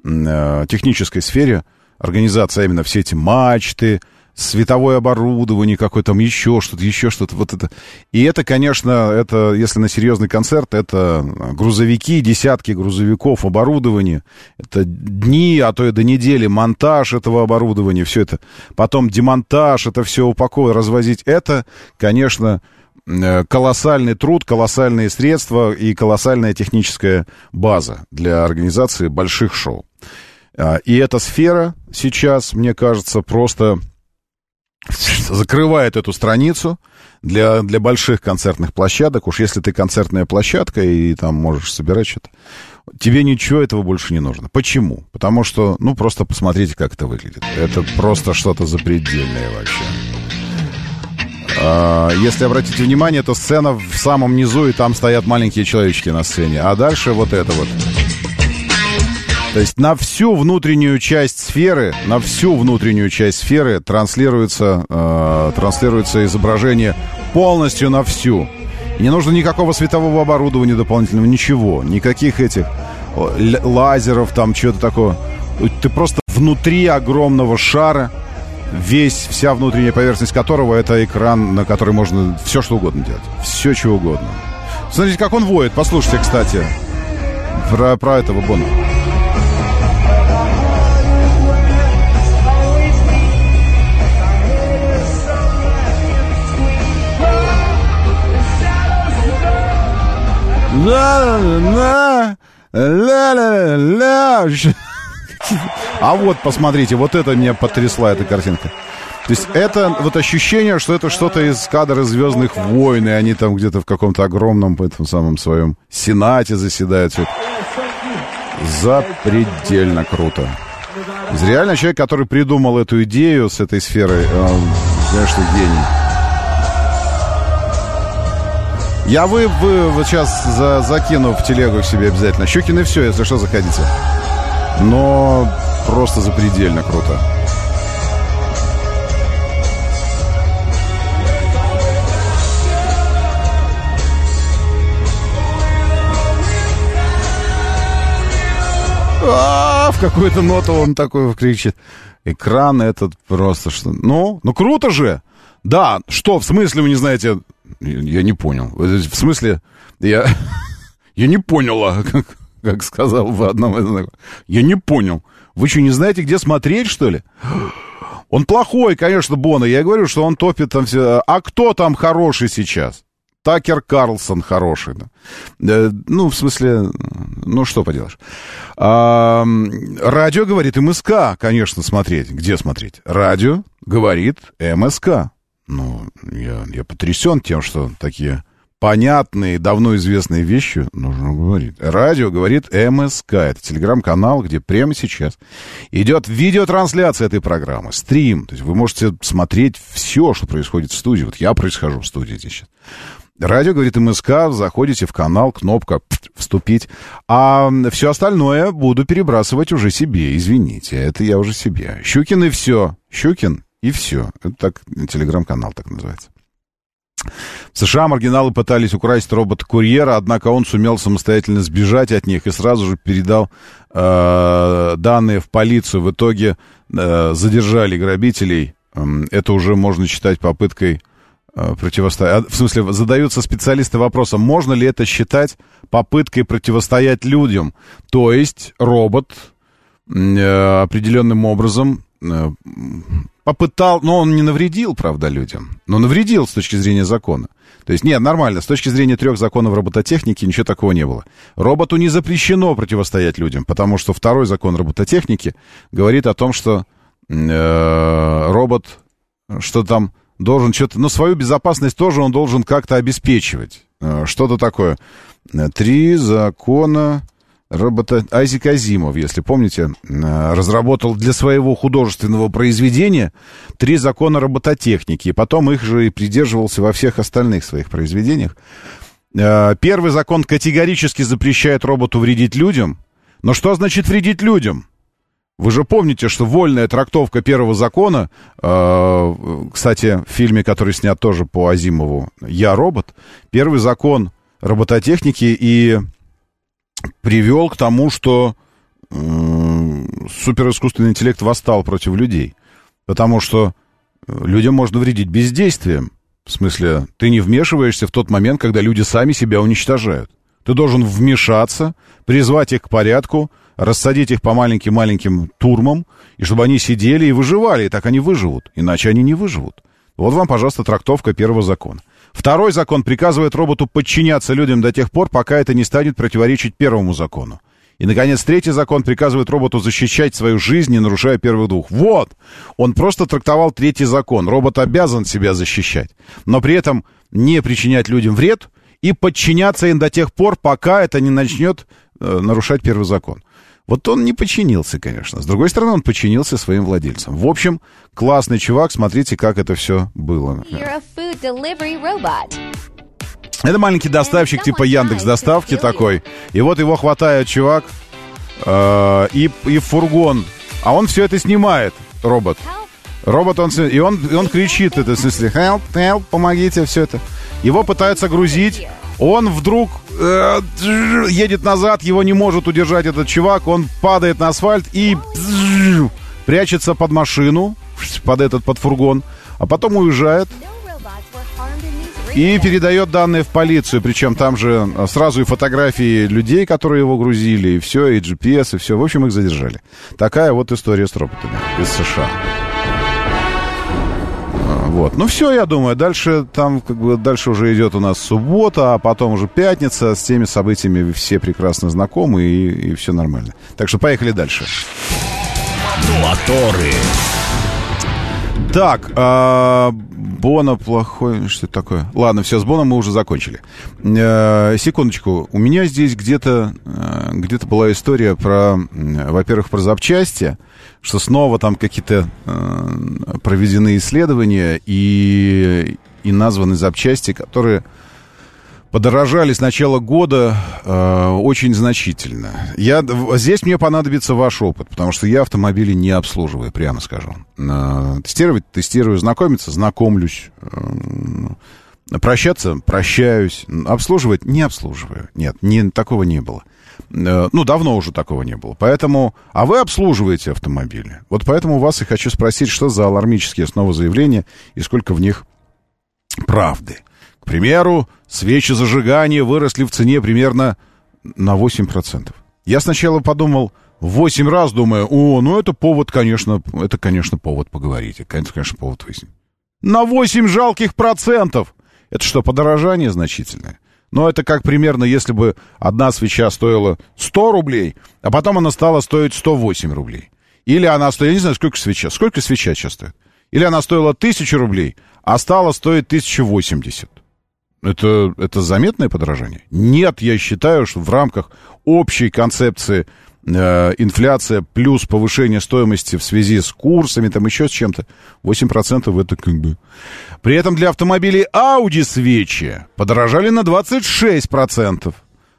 [SPEAKER 1] технической сфере организации, а именно все эти мачты, световое оборудование, какое там еще что-то, еще что-то, вот это. И это, конечно, это, если на серьезный концерт, это грузовики, десятки грузовиков, оборудование, это дни, а то и до недели, монтаж этого оборудования, все это, потом демонтаж, это все упаковывать, развозить, это, конечно, э, колоссальный труд, колоссальные средства и колоссальная техническая база для организации больших шоу. А, и эта сфера сейчас, мне кажется, просто закрывает эту страницу для, для больших концертных площадок. Уж если ты концертная площадка и там можешь собирать что-то, тебе ничего этого больше не нужно. Почему? Потому что, ну, просто посмотрите, как это выглядит. Это просто что-то запредельное вообще. А, если обратите внимание, то сцена в самом низу, и там стоят маленькие человечки на сцене. А дальше вот это вот. То есть на всю внутреннюю часть сферы, на всю внутреннюю часть сферы транслируется, э, транслируется изображение полностью на всю. Не нужно никакого светового оборудования дополнительного, ничего, никаких этих лазеров, там чего-то такого. Ты просто внутри огромного шара, весь, вся внутренняя поверхность которого это экран, на который можно все что угодно делать. Все, что угодно. Смотрите, как он воет. Послушайте, кстати, про, про этого Бона. Ла ла ла ла А вот, посмотрите, вот это меня потрясла эта картинка. То есть это вот ощущение, что это что-то из кадра «Звездных войн», и они там где-то в каком-то огромном, этом самом своем сенате заседают. Запредельно круто. Реально человек, который придумал эту идею с этой сферой, он, конечно, гений. Я вы, вы вот сейчас за, закину в телегу к себе обязательно. Щукин и все, если что, заходите. Но просто запредельно круто. А, в какую-то ноту он такой кричит. Экран этот просто что... Ну, ну круто же! Да, что, в смысле вы не знаете... Я, не понял. В смысле, я... Я не поняла, как, как сказал в одном из... Я не понял. Вы что, не знаете, где смотреть, что ли? Он плохой, конечно, Бона. Я говорю, что он топит там все. А кто там хороший сейчас? Такер Карлсон хороший. Да. Э, ну, в смысле, ну что поделаешь. А, радио говорит МСК, конечно, смотреть. Где смотреть? Радио говорит МСК. Ну, я, я потрясен тем, что такие понятные, давно известные вещи нужно говорить. Радио говорит МСК. Это телеграм-канал, где прямо сейчас идет видеотрансляция этой программы, стрим. То есть вы можете смотреть все, что происходит в студии. Вот я происхожу в студии здесь сейчас. Радио говорит МСК, заходите в канал, кнопка «Вступить». А все остальное буду перебрасывать уже себе, извините. Это я уже себе. Щукин и все. Щукин и все. Это так, телеграм-канал так называется. В США маргиналы пытались украсть робот-курьера, однако он сумел самостоятельно сбежать от них и сразу же передал э, данные в полицию. В итоге э, задержали грабителей. Это уже можно считать попыткой Э, противостоять. В смысле, задаются специалисты вопросом, можно ли это считать попыткой противостоять людям. То есть робот э, определенным образом попытал, но он не навредил, правда, людям, но навредил с точки зрения закона. То есть, нет, нормально, с точки зрения трех законов робототехники ничего такого не было. Роботу не запрещено противостоять людям, потому что второй закон робототехники говорит о том, что э, робот, что там должен что-то, ну, свою безопасность тоже он должен как-то обеспечивать. Э, что-то такое. Три закона робота... Айзек Азимов, если помните, разработал для своего художественного произведения три закона робототехники, и потом их же и придерживался во всех остальных своих произведениях. Э, первый закон категорически запрещает роботу вредить людям. Но что значит вредить людям? Вы же помните, что вольная трактовка первого закона, э, кстати, в фильме, который снят тоже по Азимову, «Я робот», первый закон робототехники и привел к тому, что э, суперискусственный интеллект восстал против людей. Потому что людям можно вредить бездействием. В смысле, ты не вмешиваешься в тот момент, когда люди сами себя уничтожают. Ты должен вмешаться, призвать их к порядку, рассадить их по маленьким-маленьким турмам, и чтобы они сидели и выживали, и так они выживут, иначе они не выживут. Вот вам, пожалуйста, трактовка первого закона. Второй закон приказывает роботу подчиняться людям до тех пор, пока это не станет противоречить первому закону. И, наконец, третий закон приказывает роботу защищать свою жизнь, не нарушая первых двух. Вот! Он просто трактовал третий закон. Робот обязан себя защищать, но при этом не причинять людям вред и подчиняться им до тех пор, пока это не начнет э, нарушать первый закон. Вот он не подчинился, конечно. С другой стороны, он подчинился своим владельцам. В общем, классный чувак, смотрите, как это все было. Это маленький доставщик типа Яндекс доставки такой. И вот его хватает чувак э, и, и фургон. А он все это снимает, робот. Робот, он, и он, и он кричит, это в смысле, help, help, помогите, все это. Его пытаются грузить. Он вдруг э, едет назад, его не может удержать этот чувак, он падает на асфальт и прячется под машину, под этот, под фургон, а потом уезжает и передает данные в полицию, причем там же сразу и фотографии людей, которые его грузили, и все, и GPS, и все. В общем, их задержали. Такая вот история с роботами из США. Вот. Ну все, я думаю, дальше там как бы дальше уже идет у нас суббота, а потом уже пятница. С теми событиями все прекрасно знакомы и, и все нормально. Так что поехали дальше.
[SPEAKER 2] Моторы.
[SPEAKER 1] Так, а, Бона плохой, что это такое? Ладно, все, с Боном мы уже закончили. Э, секундочку, у меня здесь где-то э, где-то была история про, э, во-первых, про запчасти, что снова там какие-то э, проведены исследования и, и названы запчасти, которые подорожали с начала года э, очень значительно. Я, здесь мне понадобится ваш опыт, потому что я автомобили не обслуживаю, прямо скажу. Э, тестировать, тестирую, знакомиться, знакомлюсь. Э, прощаться, прощаюсь. Обслуживать не обслуживаю. Нет, не, такого не было. Э, ну, давно уже такого не было. Поэтому... А вы обслуживаете автомобили. Вот поэтому у вас и хочу спросить, что за алармические снова заявления и сколько в них правды. Примеру, свечи зажигания выросли в цене примерно на 8%. Я сначала подумал, 8 раз думаю, о, ну это повод, конечно, это, конечно, повод поговорить. Это, конечно, повод выяснить. На 8 жалких процентов! Это что, подорожание значительное? Но это как примерно, если бы одна свеча стоила 100 рублей, а потом она стала стоить 108 рублей. Или она стоит, я не знаю, сколько свеча, сколько свеча сейчас стоит. Или она стоила 1000 рублей, а стала стоить 1080. Это, это заметное подорожание? Нет, я считаю, что в рамках общей концепции э, инфляция плюс повышение стоимости в связи с курсами, там еще с чем-то, 8% это как бы... При этом для автомобилей Audi свечи подорожали на 26%.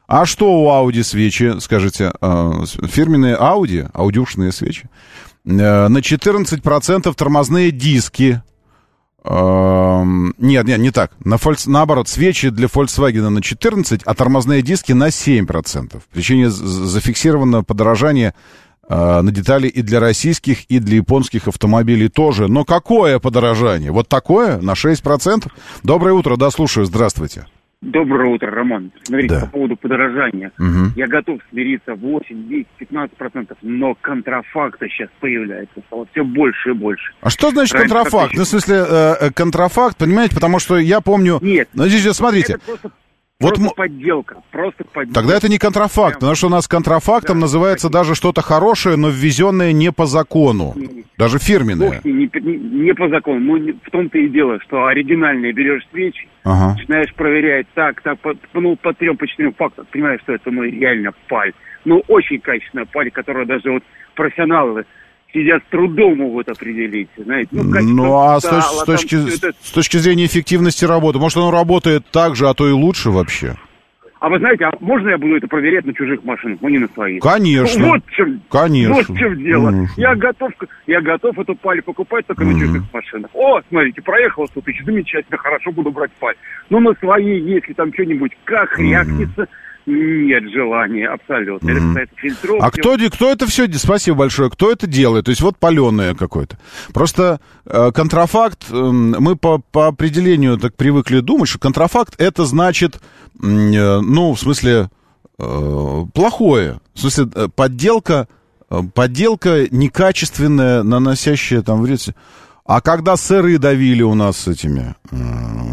[SPEAKER 1] А что у Audi свечи, скажите, э, фирменные Audi, аудюшные свечи? Э, на 14% тормозные диски нет, нет, не так. На фоль... Наоборот, свечи для Volkswagen на 14, а тормозные диски на 7%. Причине зафиксировано подорожание э, на детали и для российских, и для японских автомобилей тоже. Но какое подорожание? Вот такое? На 6%? Доброе утро, да, слушаю, здравствуйте.
[SPEAKER 5] Доброе утро, Роман. Смотрите,
[SPEAKER 1] Да.
[SPEAKER 5] по поводу подорожания.
[SPEAKER 1] Мгм.
[SPEAKER 5] Я готов смириться 8, 10, 15 процентов, но контрафакта сейчас появляется. Стало все больше и больше.
[SPEAKER 1] А что значит
[SPEAKER 5] Раньше
[SPEAKER 1] контрафакт? Ну, в смысле, э, э, контрафакт, понимаете, потому что я помню...
[SPEAKER 5] Нет.
[SPEAKER 1] Ну, здесь, смотрите,
[SPEAKER 5] Это просто,
[SPEAKER 1] Вот
[SPEAKER 5] просто подделка. Просто подделка.
[SPEAKER 1] Тогда это не контрафакт, потому что у нас контрафактом
[SPEAKER 5] Да,
[SPEAKER 1] называется
[SPEAKER 5] конечно.
[SPEAKER 1] даже что-то хорошее, но ввезенное не по закону. Даже фирменное.
[SPEAKER 5] Не, не- не по закону. Ну, в том-то и дело, что оригинальные берешь свечи,
[SPEAKER 1] Ага.
[SPEAKER 5] начинаешь проверять так, так, по, ну, по трем, по четырем фактам, понимаешь, что это, ну, реально паль. Ну, очень качественная паль, которую даже вот профессионалы сидят с трудом могут определить, знаете. Ну,
[SPEAKER 1] Ну, а с, точ-
[SPEAKER 5] металла,
[SPEAKER 1] с
[SPEAKER 5] там
[SPEAKER 1] точки,
[SPEAKER 5] всё это-
[SPEAKER 1] с точки зрения эффективности работы, может, оно работает так же, а то и лучше вообще?
[SPEAKER 5] А вы знаете, а можно я буду это проверять на чужих машинах, но не на своих?
[SPEAKER 1] Конечно.
[SPEAKER 5] Вот в чем,
[SPEAKER 1] Конечно.
[SPEAKER 5] Вот в чем дело.
[SPEAKER 1] Конечно.
[SPEAKER 5] Я готов, я готов эту паль покупать только на
[SPEAKER 1] Мгм.
[SPEAKER 5] чужих машинах. О, смотрите, проехал 100 тысяч, замечательно, хорошо, буду брать паль. Но на свои, если там что-нибудь как рякнется, нет желания абсолютно. Это касается фильтровки.
[SPEAKER 1] А кто, кто это все, спасибо большое, кто это делает? То есть вот паленое какое-то. Просто э, контрафакт, эм, мы по, по определению так привыкли думать, что контрафакт это значит, э, ну, в смысле, э, плохое. В смысле, э, подделка, э, подделка некачественная, наносящая там вред. А когда сыры давили у нас с этими э,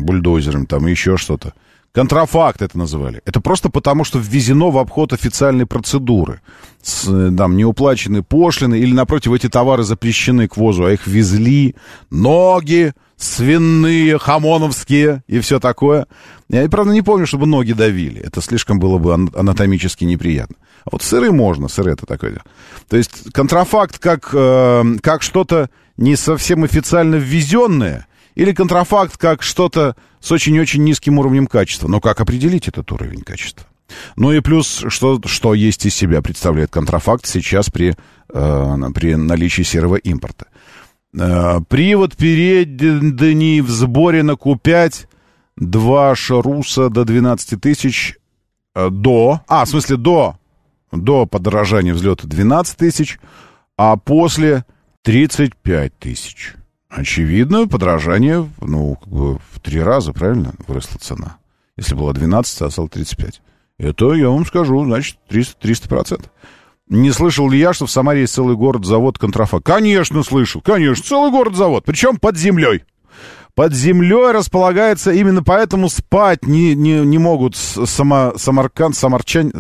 [SPEAKER 1] бульдозерами, там еще что-то, контрафакт это называли. Это просто потому, что ввезено в обход официальной процедуры. С, э, там неуплачены пошлины или, напротив, эти товары запрещены к ввозу, а их везли ноги, свиные, хамоновские и все такое. Я, правда, не помню, чтобы ноги давили. Это слишком было бы ан- анатомически неприятно. А вот сыры можно, сыры это такое. То есть контрафакт как, э, как что-то не совсем официально ввезенное, или контрафакт как что-то с очень-очень низким уровнем качества. Но как определить этот уровень качества? Ну и плюс, что, что есть из себя представляет контрафакт сейчас при, э, при наличии серого импорта. Э, привод передний в сборе на Q5, два шаруса до 12 тысяч, э, до, а, в смысле до, до подорожания взлета 12 тысяч, а после 35 тысяч. Очевидно, подорожание, ну, как бы в три раза, правильно, выросла цена. Если было 12, а стало 35. Это, я вам скажу, значит, 300%. 300%. Не слышал ли я, что в Самаре есть целый город-завод контрафакт? Конечно, слышал. Конечно, целый город-завод. Причем под землей. Под землей располагается, именно поэтому спать не, не, не могут с- сама, самаркан, самарчане,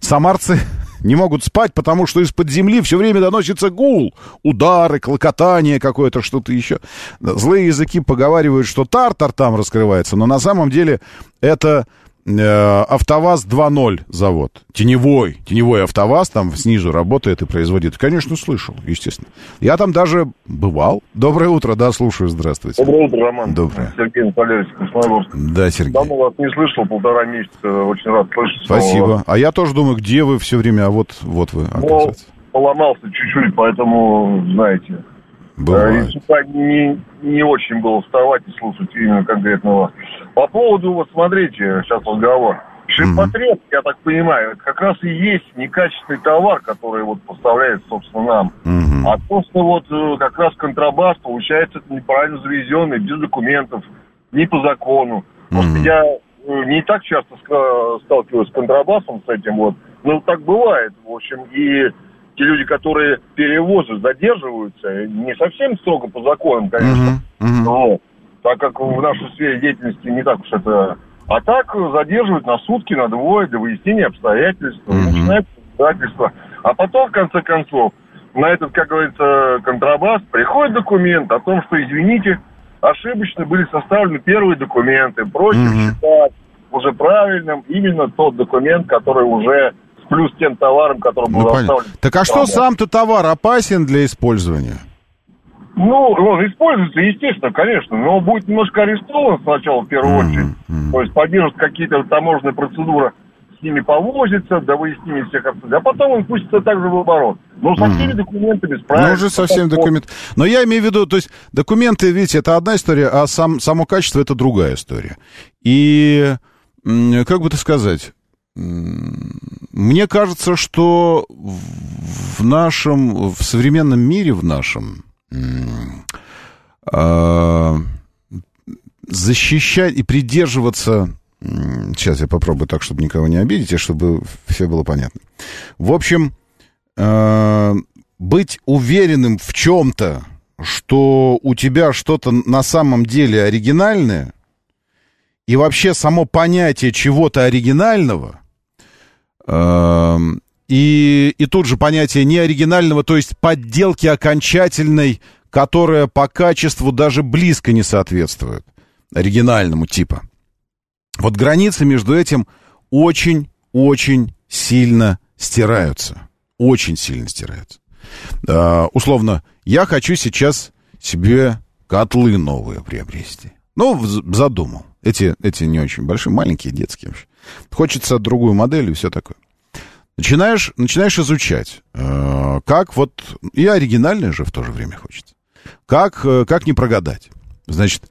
[SPEAKER 1] самарцы, не могут спать, потому что из-под земли все время доносится гул, удары, клокотание какое-то, что-то еще. Злые языки поговаривают, что тартар там раскрывается, но на самом деле это АвтоВАЗ 2.0 завод. Теневой, теневой АвтоВАЗ там снизу работает и производит. Конечно, слышал, естественно. Я там даже бывал. Доброе утро, да, слушаю, здравствуйте.
[SPEAKER 6] Доброе утро, Роман.
[SPEAKER 1] Доброе.
[SPEAKER 6] Сергей Анатольевич, Красногорск.
[SPEAKER 1] Да, Сергей.
[SPEAKER 6] Давно вас не слышал, полтора месяца, очень рад слышать.
[SPEAKER 1] Спасибо. А я тоже думаю, где вы все время, а вот, вот вы,
[SPEAKER 6] Но
[SPEAKER 1] оказывается.
[SPEAKER 6] поломался чуть-чуть, поэтому, знаете, э,
[SPEAKER 1] Бывает.
[SPEAKER 6] не, не очень было вставать и слушать именно конкретно вас. По поводу, вот смотрите, сейчас разговор. Ширпотреб, я так понимаю, как раз и есть некачественный товар, который вот поставляет, собственно, нам.
[SPEAKER 1] Мгм.
[SPEAKER 6] А то, что вот э, как раз контрабас, получается, это неправильно завезенный, без документов, не по закону.
[SPEAKER 1] Мгм.
[SPEAKER 6] я э, не так часто сталкиваюсь с контрабасом, с этим вот. Но так бывает, в общем, и те люди, которые перевозят, задерживаются, не совсем строго по законам, конечно,
[SPEAKER 1] Мгм, мгм.
[SPEAKER 6] вот. так как в нашей сфере деятельности не так уж это... А так задерживают на сутки, на двое для выяснения обстоятельств,
[SPEAKER 1] Мгм.
[SPEAKER 6] начинается обстоятельства. А потом, в конце концов, на этот, как говорится, контрабас приходит документ о том, что, извините, ошибочно были составлены первые документы, просим
[SPEAKER 1] Мгм.
[SPEAKER 6] считать уже правильным именно тот документ, который уже плюс тем товаром, который был
[SPEAKER 1] Ну, понятно.
[SPEAKER 6] доставлен.
[SPEAKER 1] Так а что сам-то товар опасен для использования?
[SPEAKER 6] Ну, он используется, естественно, конечно, но будет немножко арестован сначала, в первую
[SPEAKER 1] Мгм,
[SPEAKER 6] очередь. То есть поддержат какие-то таможенные процедуры, с ними повозится до выяснения всех обстоятельств. А потом он пустится также в оборот. Но со всеми документами
[SPEAKER 1] Ну,
[SPEAKER 6] справится.
[SPEAKER 1] уже совсем документ. Но я имею в виду, то есть документы, видите, это одна история, а сам, само качество это другая история. И, как бы это сказать, мне кажется, что в нашем, в современном мире, в нашем, а, защищать и придерживаться... Сейчас я попробую так, чтобы никого не обидеть, и чтобы все было понятно. В общем, э, быть уверенным в чем-то, что у тебя что-то на самом деле оригинальное, и вообще само понятие чего-то оригинального, и, и тут же понятие неоригинального, то есть подделки окончательной, которая по качеству даже близко не соответствует оригинальному типа. Вот границы между этим очень-очень сильно стираются. Очень сильно стираются. А, условно, я хочу сейчас себе котлы новые приобрести. Ну, задумал. Эти, эти не очень большие, маленькие, детские вообще. Хочется другую модель и все такое. Начинаешь, начинаешь изучать, э, как вот... И оригинальное же в то же время хочется. Как, э, как не прогадать. Значит,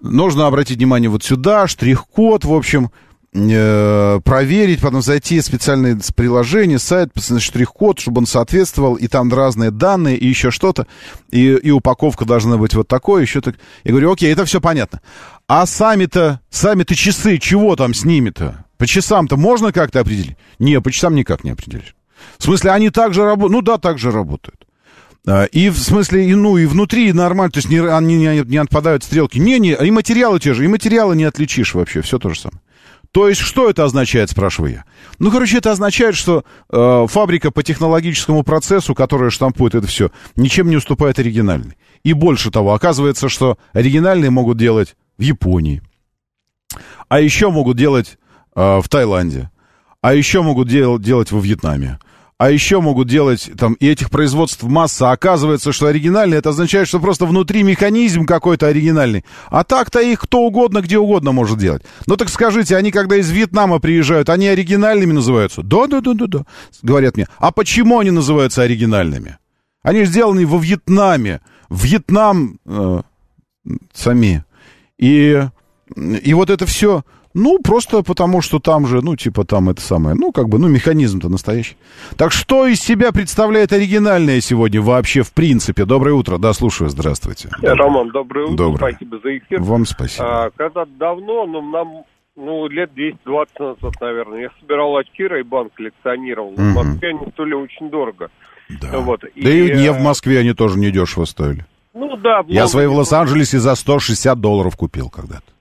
[SPEAKER 1] нужно обратить внимание вот сюда, штрих-код, в общем, э, проверить, потом зайти в специальное приложение, сайт, штрих-код, чтобы он соответствовал, и там разные данные, и еще что-то, и, и упаковка должна быть вот такой, еще так. Я говорю, окей, это все понятно. А сами-то, сами-то часы, чего там с ними-то? По часам-то можно как-то определить? Не, по часам никак не определишь. В смысле, они также работают? Ну да, так же работают. А, И в смысле, и, ну, и внутри нормально, то есть не, они не, не отпадают стрелки. Не-не, и материалы те же, и материалы не отличишь вообще, все то же самое. То есть, что это означает, спрашиваю я? Ну, короче, это означает, что э, фабрика по технологическому процессу, которая штампует это все, ничем не уступает оригинальной. И больше того, оказывается, что оригинальные могут делать в Японии, а еще могут делать э, в Таиланде, а еще могут дел- делать во Вьетнаме, а еще могут делать там и этих производств масса. Оказывается, что оригинальный это означает, что просто внутри механизм какой-то оригинальный. А так-то их кто угодно, где угодно может делать. Ну так скажите, они когда из Вьетнама приезжают, они оригинальными называются? Да, да, да, да, да. Говорят мне. А почему они называются оригинальными? Они сделаны во Вьетнаме. Вьетнам э, сами. И, и вот это все, ну, просто потому, что там же, ну, типа там это самое, ну, как бы, ну, механизм-то настоящий. Так что из себя представляет оригинальное сегодня вообще, в принципе? Доброе утро, да, слушаю, здравствуйте.
[SPEAKER 7] Роман, доброе утро.
[SPEAKER 1] Доброе.
[SPEAKER 7] Спасибо за эфир.
[SPEAKER 1] Вам спасибо.
[SPEAKER 7] А, когда-то давно, ну, нам, ну, лет 220 назад, наверное, я собирал очки, Райбан коллекционировал.
[SPEAKER 1] Мгм.
[SPEAKER 7] В Москве они стоили очень дорого.
[SPEAKER 1] Да.
[SPEAKER 7] Вот.
[SPEAKER 1] Да и не
[SPEAKER 7] э,
[SPEAKER 1] в Москве они тоже недешево стоили.
[SPEAKER 7] Ну, да.
[SPEAKER 1] Я свои в Лос-Анджелесе за 160 долларов купил когда-то.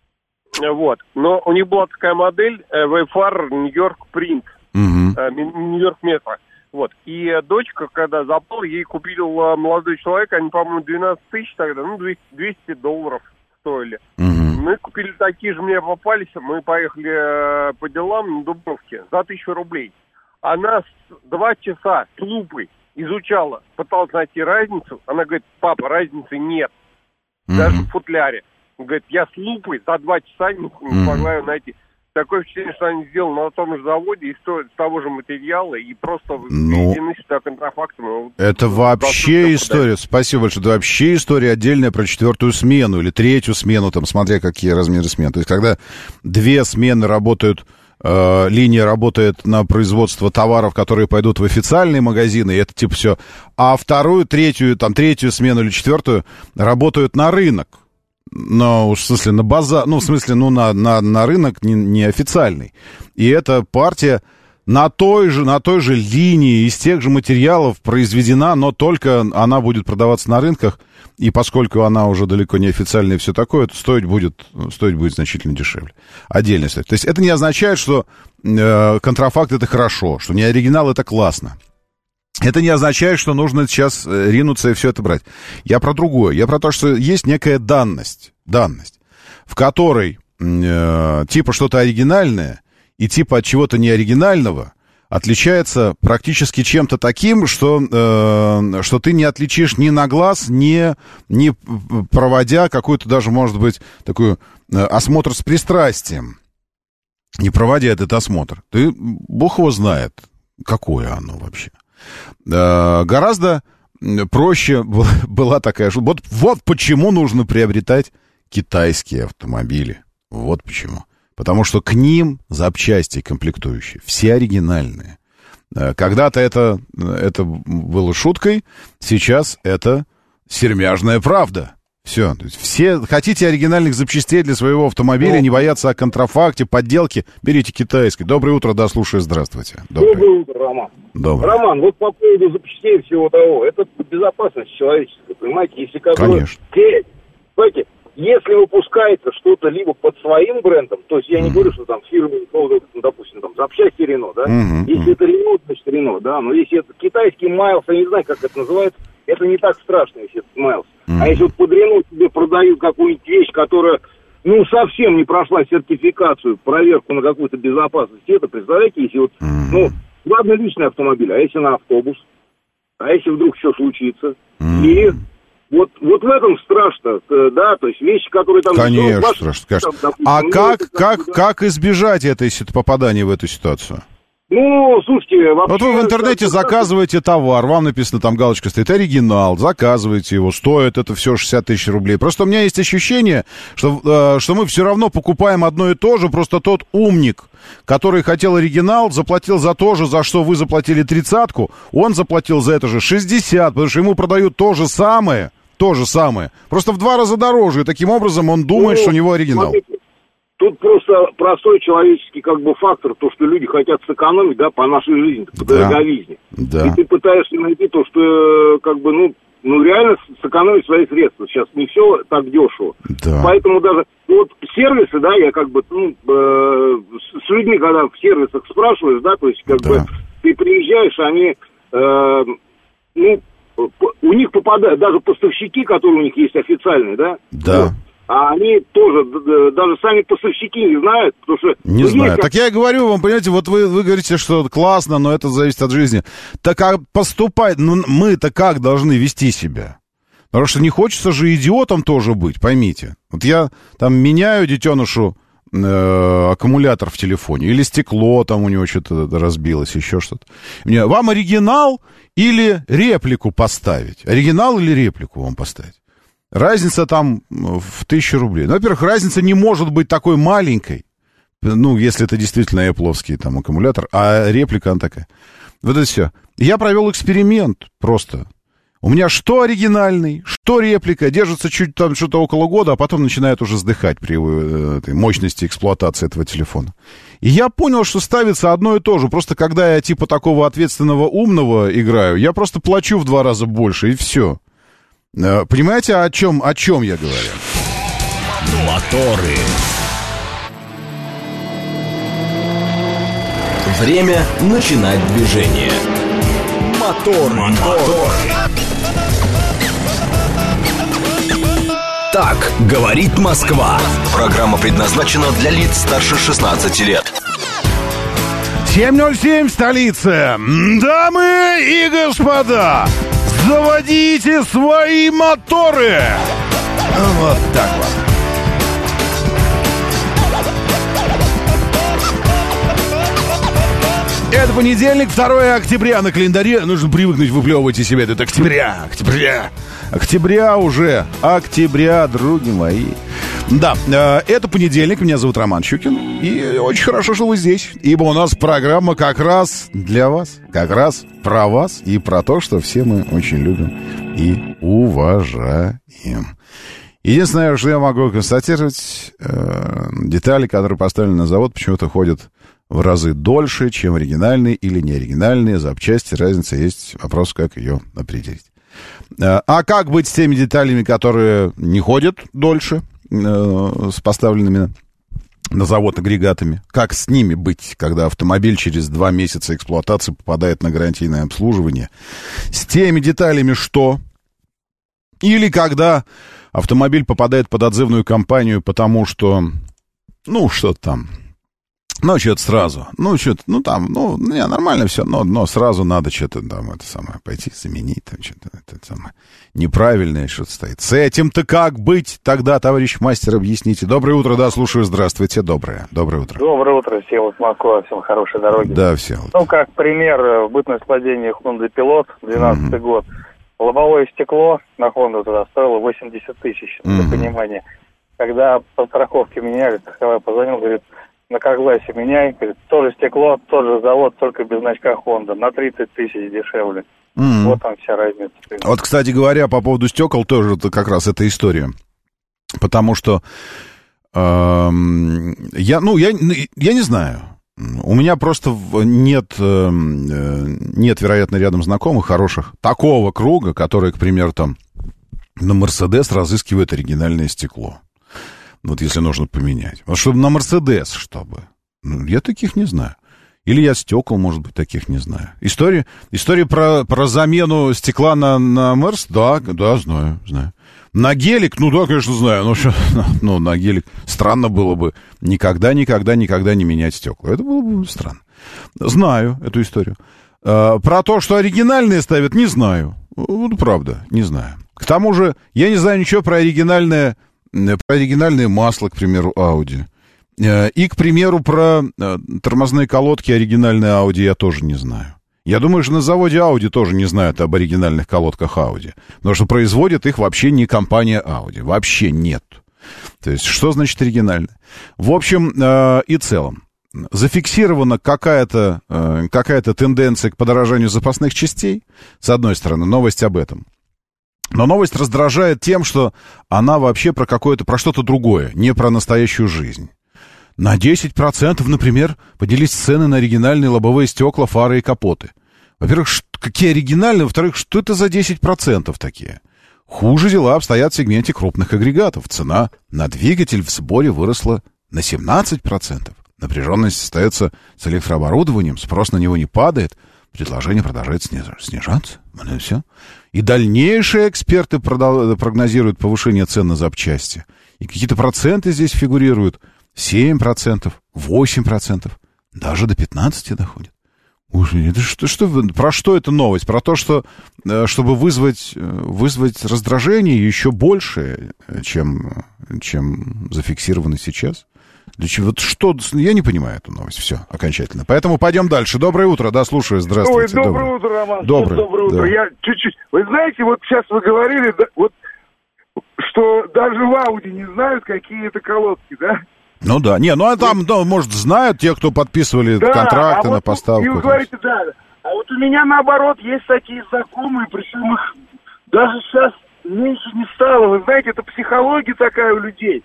[SPEAKER 7] Тоже. Вот. Но у них была такая модель э, Wayfarer Нью-Йорк Принт.
[SPEAKER 1] Мгм.
[SPEAKER 7] э, Нью-Йорк Метро. Вот. И э, дочка, когда запал, ей купил э, молодой человек, они, по-моему, 12 тысяч тогда, ну, 200, 200 долларов стоили.
[SPEAKER 1] Мгм.
[SPEAKER 7] Мы купили такие же, мне попались, мы поехали э, по делам на Дубровке за тысячу рублей. Она два часа с лупой изучала, пыталась найти разницу. Она говорит, папа, разницы нет, даже в футляре. Говорит, я с лупой за два часа не, не
[SPEAKER 1] Мгм.
[SPEAKER 7] смогла ее найти. Такое впечатление, что они сделаны на том же заводе, из, то- из того же материала, и просто
[SPEAKER 1] Ну,
[SPEAKER 7] введены сюда контрафактом.
[SPEAKER 1] Это вообще история. Спасибо большое. Это вообще история отдельная про четвертую смену или третью смену, там, смотря какие размеры смен. То есть, когда две смены работают, э, линия работает на производство товаров, которые пойдут в официальные магазины, и это типа все. А вторую, третью, там, третью смену или четвертую работают на рынок. Ну, в смысле, на базар, ну, в смысле, ну, на, на, на рынок не, неофициальный. И эта партия на той же, на той же линии, из тех же материалов произведена, но только она будет продаваться на рынках, и поскольку она уже далеко не официальная и все такое, то стоить будет, стоить будет значительно дешевле. Отдельно стоит. То есть это не означает, что э, контрафакт это хорошо, что не оригинал это классно. Это не означает, что нужно сейчас э, ринуться и все это брать. Я про другое. Я про то, что есть некая данность, данность, в которой э, типа что-то оригинальное и типа от чего-то неоригинального отличается практически чем-то таким, что, э, что ты не отличишь ни на глаз, ни, ни проводя какой-то даже, может быть, такой э, осмотр с пристрастием. Не проводя этот осмотр. Ты, бог его знает, какое оно вообще. Э, гораздо проще была, такая... шу- Вот, вот почему нужно приобретать китайские автомобили. Вот почему. Потому что к ним запчасти комплектующие, все оригинальные. Э, Когда-то это, это было шуткой, сейчас это сермяжная правда. Все. Все хотите оригинальных запчастей для своего автомобиля, не бояться о контрафакте, подделке, берите китайский. Доброе утро, да, слушаю, здравствуйте. Доброе.
[SPEAKER 8] Доброе утро, Роман.
[SPEAKER 1] Доброе.
[SPEAKER 8] Роман, вот по поводу запчастей всего того, это безопасность человеческая, понимаете, если которую...
[SPEAKER 1] Конечно.
[SPEAKER 8] Те- Понимаете, если выпускается что-то либо под своим брендом, то есть я не говорю, что там фирма, ну, допустим, там запчасти Рено, да, если это Рено, значит Рено, да, но если это китайский Майлз, я не знаю, как это называется, это не так страшно, если это Майлз. А если вот под Рено тебе продают какую-нибудь вещь, которая, ну, совсем не прошла сертификацию, проверку на какую-то безопасность, это, представляете, если вот, ну, ладно, личный автомобиль, а если на автобус, а если вдруг что случится, и вот, вот в этом страшно, э, да, то есть вещи, которые там...
[SPEAKER 1] Конечно, страшно, конечно.
[SPEAKER 8] там, допустим,
[SPEAKER 1] А
[SPEAKER 8] ну,
[SPEAKER 1] как,
[SPEAKER 8] это
[SPEAKER 1] как,
[SPEAKER 8] да.
[SPEAKER 1] как избежать этой попадания в эту ситуацию?
[SPEAKER 8] Ну, слушайте, вообще...
[SPEAKER 1] Вот вы в интернете заказываете товар, вам написано, там галочка стоит, оригинал, заказываете его, стоит это все 60 тысяч рублей. Просто у меня есть ощущение, что, э, что мы все равно покупаем одно и то же, просто тот умник, который хотел оригинал, заплатил за то же, за что вы заплатили тридцатку, он заплатил за это же 60, потому что ему продают то же самое, то же самое, просто в два раза дороже, и таким образом он думает,
[SPEAKER 8] Ну,
[SPEAKER 1] что у него оригинал.
[SPEAKER 8] смотрите, Тут просто простой человеческий как бы фактор, то, что люди хотят сэкономить, да, по нашей жизни, по
[SPEAKER 1] Да.
[SPEAKER 8] дороговизне.
[SPEAKER 1] Да.
[SPEAKER 8] И ты пытаешься найти то, что, э, как бы, ну, ну, реально сэкономить свои средства. Сейчас не все так дешево.
[SPEAKER 1] Да.
[SPEAKER 8] Поэтому даже ну, вот сервисы, да, я как бы, ну, э, с, людьми, когда в сервисах спрашиваешь, да, то есть, как
[SPEAKER 1] Да.
[SPEAKER 8] бы, ты приезжаешь, они, э, ну, у них попадают, даже поставщики, которые у них есть официальные, да,
[SPEAKER 1] Да.
[SPEAKER 8] вот, а они тоже, даже сами поставщики не знают, потому что...
[SPEAKER 1] Не
[SPEAKER 8] ну,
[SPEAKER 1] знаю.
[SPEAKER 8] есть
[SPEAKER 1] Так я и говорю вам, понимаете, вот вы, вы говорите, что классно, но это зависит от жизни. Так а поступать, ну мы-то как должны вести себя? Потому что не хочется же идиотом тоже быть, поймите. Вот я там меняю детенышу э, аккумулятор в телефоне, или стекло там у него что-то разбилось, еще что-то. Мне, вам оригинал или реплику поставить? Оригинал или реплику вам поставить? Разница там в тысячу рублей. Ну, во-первых, разница не может быть такой маленькой. Ну, если это действительно Apple там аккумулятор, а реплика она такая. Вот это все. Я провел эксперимент просто. У меня что оригинальный, что реплика, держится чуть там что-то около года, а потом начинает уже сдыхать при э, этой мощности эксплуатации этого телефона. И я понял, что ставится одно и то же. Просто когда я типа такого ответственного умного играю, я просто плачу в два раза больше, и все. Э, Понимаете, о чем, о чем я говорю?
[SPEAKER 2] Моторы. Время начинать движение. Мотор. Мотор. Так говорит Москва. Программа предназначена для лиц старше 16 лет.
[SPEAKER 1] 7.07 в столице. Дамы и господа, заводите свои моторы. Вот так вот. Это понедельник, 2 октября на календаре. Нужно привыкнуть выплевывать из себя. Это октября, октября. Октября уже. Октября, други мои. Да, э, это понедельник. Меня зовут Роман Щукин. И очень хорошо, что вы здесь. Ибо у нас программа как раз для вас. Как раз про вас и про то, что все мы очень любим и уважаем. Единственное, что я могу констатировать, э, детали, которые поставлены на завод, почему-то ходят в разы дольше, чем оригинальные или неоригинальные запчасти. Разница есть. Вопрос, как ее определить. Э, А как быть с теми деталями, которые не ходят дольше, э, с поставленными на завод агрегатами? Как с ними быть, когда автомобиль через два месяца эксплуатации попадает на гарантийное обслуживание? С теми деталями что? Или когда автомобиль попадает под отзывную компанию, потому что, ну, что-то там, ну, что-то сразу. Ну, что-то, ну, там, ну, не, нормально все, но, но сразу надо что-то там, это самое, пойти заменить, там, что-то, это самое, неправильное что-то стоит. С этим-то как быть тогда, товарищ мастер, объясните. Доброе утро, да, слушаю, здравствуйте, доброе, доброе утро.
[SPEAKER 9] Доброе утро, всем из Москвы, всем хорошей дороги.
[SPEAKER 1] Да, все.
[SPEAKER 9] Ну, как пример, э, в бытность владения Honda Pilot, 12 год, лобовое стекло на Honda туда стоило 80 тысяч, для
[SPEAKER 1] Мгм.
[SPEAKER 9] понимания. Когда по страховке меняли, страховая позвонил, говорит, на Каргласе меняй, говорит, тоже стекло, тот же завод, только без значка Honda, на 30 тысяч дешевле.
[SPEAKER 1] Мгм.
[SPEAKER 9] Вот там вся разница.
[SPEAKER 1] Вот, кстати говоря, по поводу стекол тоже это как раз эта история. Потому что эм, я, ну, я, я не знаю. У меня просто нет, эм, э, нет, вероятно, рядом знакомых хороших такого круга, которые, к примеру, там на Мерседес разыскивают оригинальное стекло. Вот если нужно поменять. Вот чтобы на Мерседес, чтобы. Ну, я таких не знаю. Или я стекол, может быть, таких не знаю. История, история про, про замену стекла на, на Мерс, да, да, знаю, знаю. На гелик, ну да, конечно, знаю. Ну, что, ну, на гелик странно было бы никогда, никогда, никогда не менять стекла. Это было бы странно. Знаю эту историю. А, про то, что оригинальные ставят, не знаю. Вот правда, не знаю. К тому же, я не знаю ничего про оригинальное, про оригинальное масло, к примеру, Audi. Э, И, к примеру, про э, тормозные колодки оригинальной Audi я тоже не знаю. Я думаю, что на заводе Audi тоже не знают об оригинальных колодках Audi. Потому что производит их вообще не компания Audi. Вообще нет. То есть, что значит оригинально? В общем э, и целом, зафиксирована какая-то э, какая тенденция к подорожанию запасных частей. С одной стороны, новость об этом. Но новость раздражает тем, что она вообще про какое-то, про что-то другое, не про настоящую жизнь. На 10%, например, поделись цены на оригинальные лобовые стекла, фары и капоты. Во-первых, какие оригинальные, во-вторых, что это за 10% такие? Хуже дела обстоят в сегменте крупных агрегатов. Цена на двигатель в сборе выросла на 17%. Напряженность остается с электрооборудованием, спрос на него не падает, предложение продолжает сниж- снижаться. Вот и все. И дальнейшие эксперты прогнозируют повышение цен на запчасти. И какие-то проценты здесь фигурируют. 7%, 8%, даже до 15% доходит. Уж, это что, что, про что эта новость? Про то, что э, чтобы вызвать, э, вызвать раздражение еще больше, э, чем, чем зафиксировано сейчас? Для чего? Вот что? Я не понимаю эту новость. Все, окончательно. Поэтому пойдем дальше. Доброе утро. Да, слушаю. Здравствуйте.
[SPEAKER 7] Ой, доброе, утро, Роман.
[SPEAKER 1] Доброе,
[SPEAKER 7] Доброе утро.
[SPEAKER 1] да.
[SPEAKER 7] Я чуть-чуть... Вы знаете, вот сейчас вы говорили, да, вот, что даже в Ауди не знают, какие это колодки, да?
[SPEAKER 1] Ну да. Не, ну а там, ну, может, знают те, кто подписывали
[SPEAKER 7] Да,
[SPEAKER 1] контракты
[SPEAKER 7] а
[SPEAKER 1] на
[SPEAKER 7] вот
[SPEAKER 1] поставку.
[SPEAKER 7] И вы говорите, да. А вот у меня наоборот есть такие знакомые, причем их даже сейчас меньше не стало. Вы знаете, это психология такая у людей.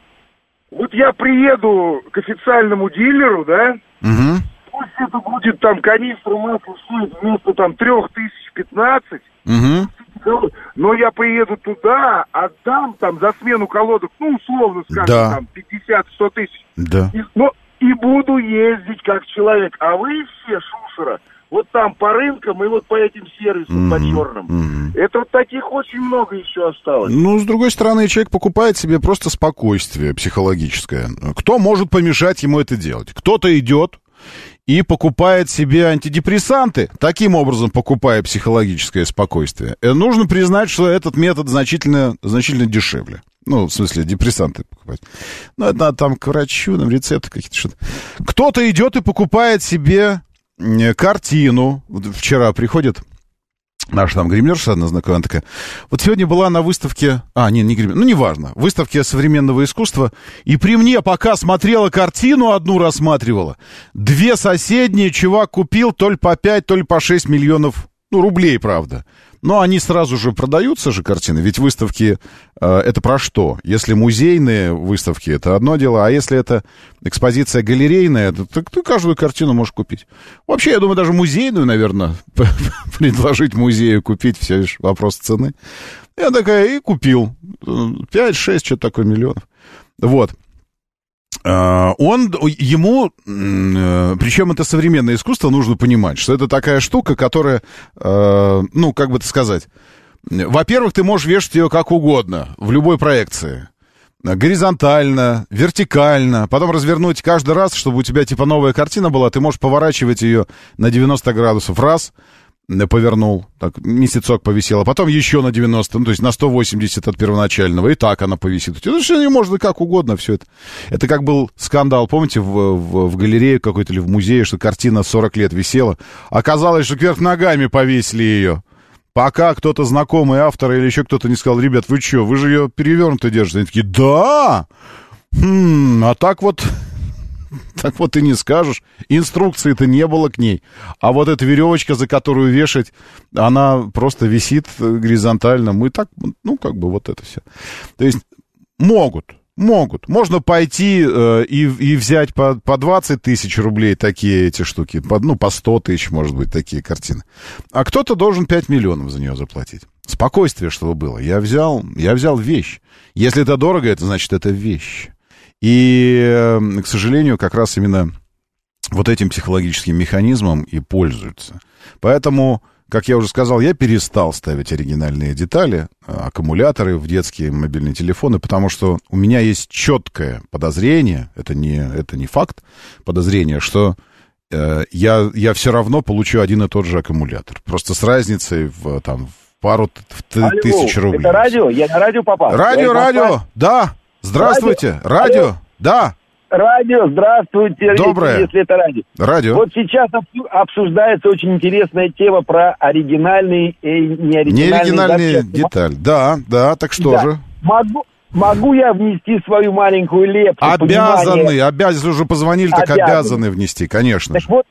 [SPEAKER 7] Вот я приеду к официальному дилеру, да,
[SPEAKER 1] Мгм.
[SPEAKER 7] пусть это будет там канистра масла стоит вместо там трех тысяч пятнадцать, но я приеду туда, отдам там за смену колодок, ну, условно скажем,
[SPEAKER 1] Да.
[SPEAKER 7] там 50-100 тысяч.
[SPEAKER 1] Да.
[SPEAKER 7] И, ну, и буду ездить как человек. А вы все, Шушера,
[SPEAKER 10] вот там по рынкам и вот по этим сервисам, по черным. Это вот таких очень много еще осталось.
[SPEAKER 1] Ну, с другой стороны, человек покупает себе просто спокойствие психологическое. Кто может помешать ему это делать? Кто-то идет и покупает себе антидепрессанты, таким образом покупая психологическое спокойствие. И нужно признать, что этот метод значительно, значительно дешевле. Ну, в смысле, депрессанты покупать. Ну, это надо там к врачу, там рецепты какие-то что-то. Кто-то идет и покупает себе э, картину. Вчера приходит наша там гримерша одна знакомая, такая, вот сегодня была на выставке, а, не, не гример, ну, неважно, выставке современного искусства, и при мне, пока смотрела картину, одну рассматривала, две соседние чувак купил то ли по 5, то ли по 6 миллионов, ну, рублей, правда. Но они сразу же продаются же картины, ведь выставки э, это про что? Если музейные выставки, это одно дело, а если это экспозиция галерейная, то ты, ты каждую картину можешь купить. Вообще, я думаю, даже музейную, наверное, предложить музею купить, все лишь вопрос цены. Я такая и купил. 5-6, что-то такое миллионов. Вот. А, он, ему, э, причем это современное искусство, нужно понимать, что это такая штука, которая, э, ну, как бы это сказать, во-первых, ты можешь вешать ее как угодно, в любой проекции. Горизонтально, вертикально, потом развернуть каждый раз, чтобы у тебя типа новая картина была, ты можешь поворачивать ее на 90 градусов раз, повернул, так, месяцок повисела, потом еще на 90, ну, то есть на 180 от первоначального, и так она повисит. Это все можно как угодно, все это. Это как был скандал, помните, в, в, в галерее какой-то или в музее, что картина 40 лет висела. Оказалось, что кверх ногами повесили ее. Пока кто-то знакомый автор или еще кто-то не сказал, ребят, вы что, вы же ее перевернуто держите. Они такие, да! Хм, а так вот Так вот и не скажешь. Инструкции-то не было к ней. А вот эта веревочка, за которую вешать, она просто висит горизонтально. Мы так, ну, как бы вот это все. То есть могут, могут. Можно пойти э, и, и взять по, по 20 тысяч рублей такие эти штуки. По, ну, по 100 тысяч, может быть, такие картины. А кто-то должен 5 миллионов за нее заплатить. Спокойствие, чтобы было. Я взял, я взял вещь. Если это дорого, это значит, это вещь. И, эм, к сожалению, как раз именно вот этим психологическим механизмом и пользуются. Поэтому, как я уже сказал, я перестал ставить оригинальные детали, э, аккумуляторы в детские мобильные телефоны, потому что у меня есть четкое подозрение, это не, это не факт, подозрение, что э, я, я все равно получу один и тот же аккумулятор. Просто с разницей в, там, в пару в
[SPEAKER 3] Алло,
[SPEAKER 1] тысяч рублей.
[SPEAKER 3] Это радио? Я на радио попал.
[SPEAKER 1] Радио, радио, да. Здравствуйте, радио, радио да.
[SPEAKER 3] Радио, здравствуйте.
[SPEAKER 1] Доброе.
[SPEAKER 3] Если это радио.
[SPEAKER 1] Радио.
[SPEAKER 3] Вот сейчас обсуждается очень интересная тема про оригинальные и неоригинальные
[SPEAKER 1] Неоригинальные
[SPEAKER 3] запчасти.
[SPEAKER 1] детали. Да, да, так что
[SPEAKER 3] Да.
[SPEAKER 1] же?
[SPEAKER 3] Могу, могу я внести свою маленькую лепту?
[SPEAKER 1] Обязаны,
[SPEAKER 3] понимание?
[SPEAKER 1] обязаны, уже позвонили, так
[SPEAKER 3] Обязаны.
[SPEAKER 1] обязаны внести, конечно
[SPEAKER 3] Так
[SPEAKER 1] же.
[SPEAKER 3] вот,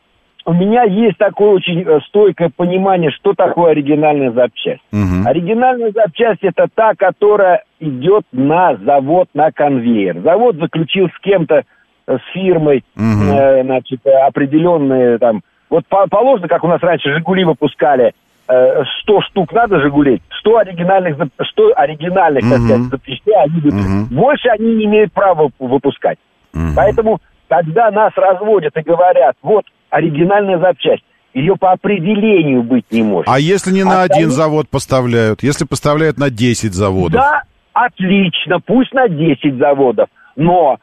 [SPEAKER 3] у меня есть такое очень э, стойкое понимание, что такое оригинальная запчасть.
[SPEAKER 1] Мгм.
[SPEAKER 3] Оригинальная запчасть это та, которая идет на завод, на конвейер. Завод заключил с кем-то, э, с фирмой,
[SPEAKER 1] Мгм.
[SPEAKER 3] э, значит, э, определенные там... Вот по- положено, как у нас раньше «Жигули» выпускали, э, 100 штук надо «Жигулей», 100 оригинальных, зап- 100 оригинальных, так сказать, запчастей они.
[SPEAKER 1] Мгм.
[SPEAKER 3] Больше они не имеют права выпускать.
[SPEAKER 1] Мгм.
[SPEAKER 3] Поэтому, когда нас разводят и говорят, вот оригинальная запчасть, ее по определению быть не может.
[SPEAKER 1] А если не на один
[SPEAKER 3] Остальные-
[SPEAKER 1] завод поставляют? Если поставляют на 10 заводов?
[SPEAKER 3] Да, отлично, пусть на 10 заводов, но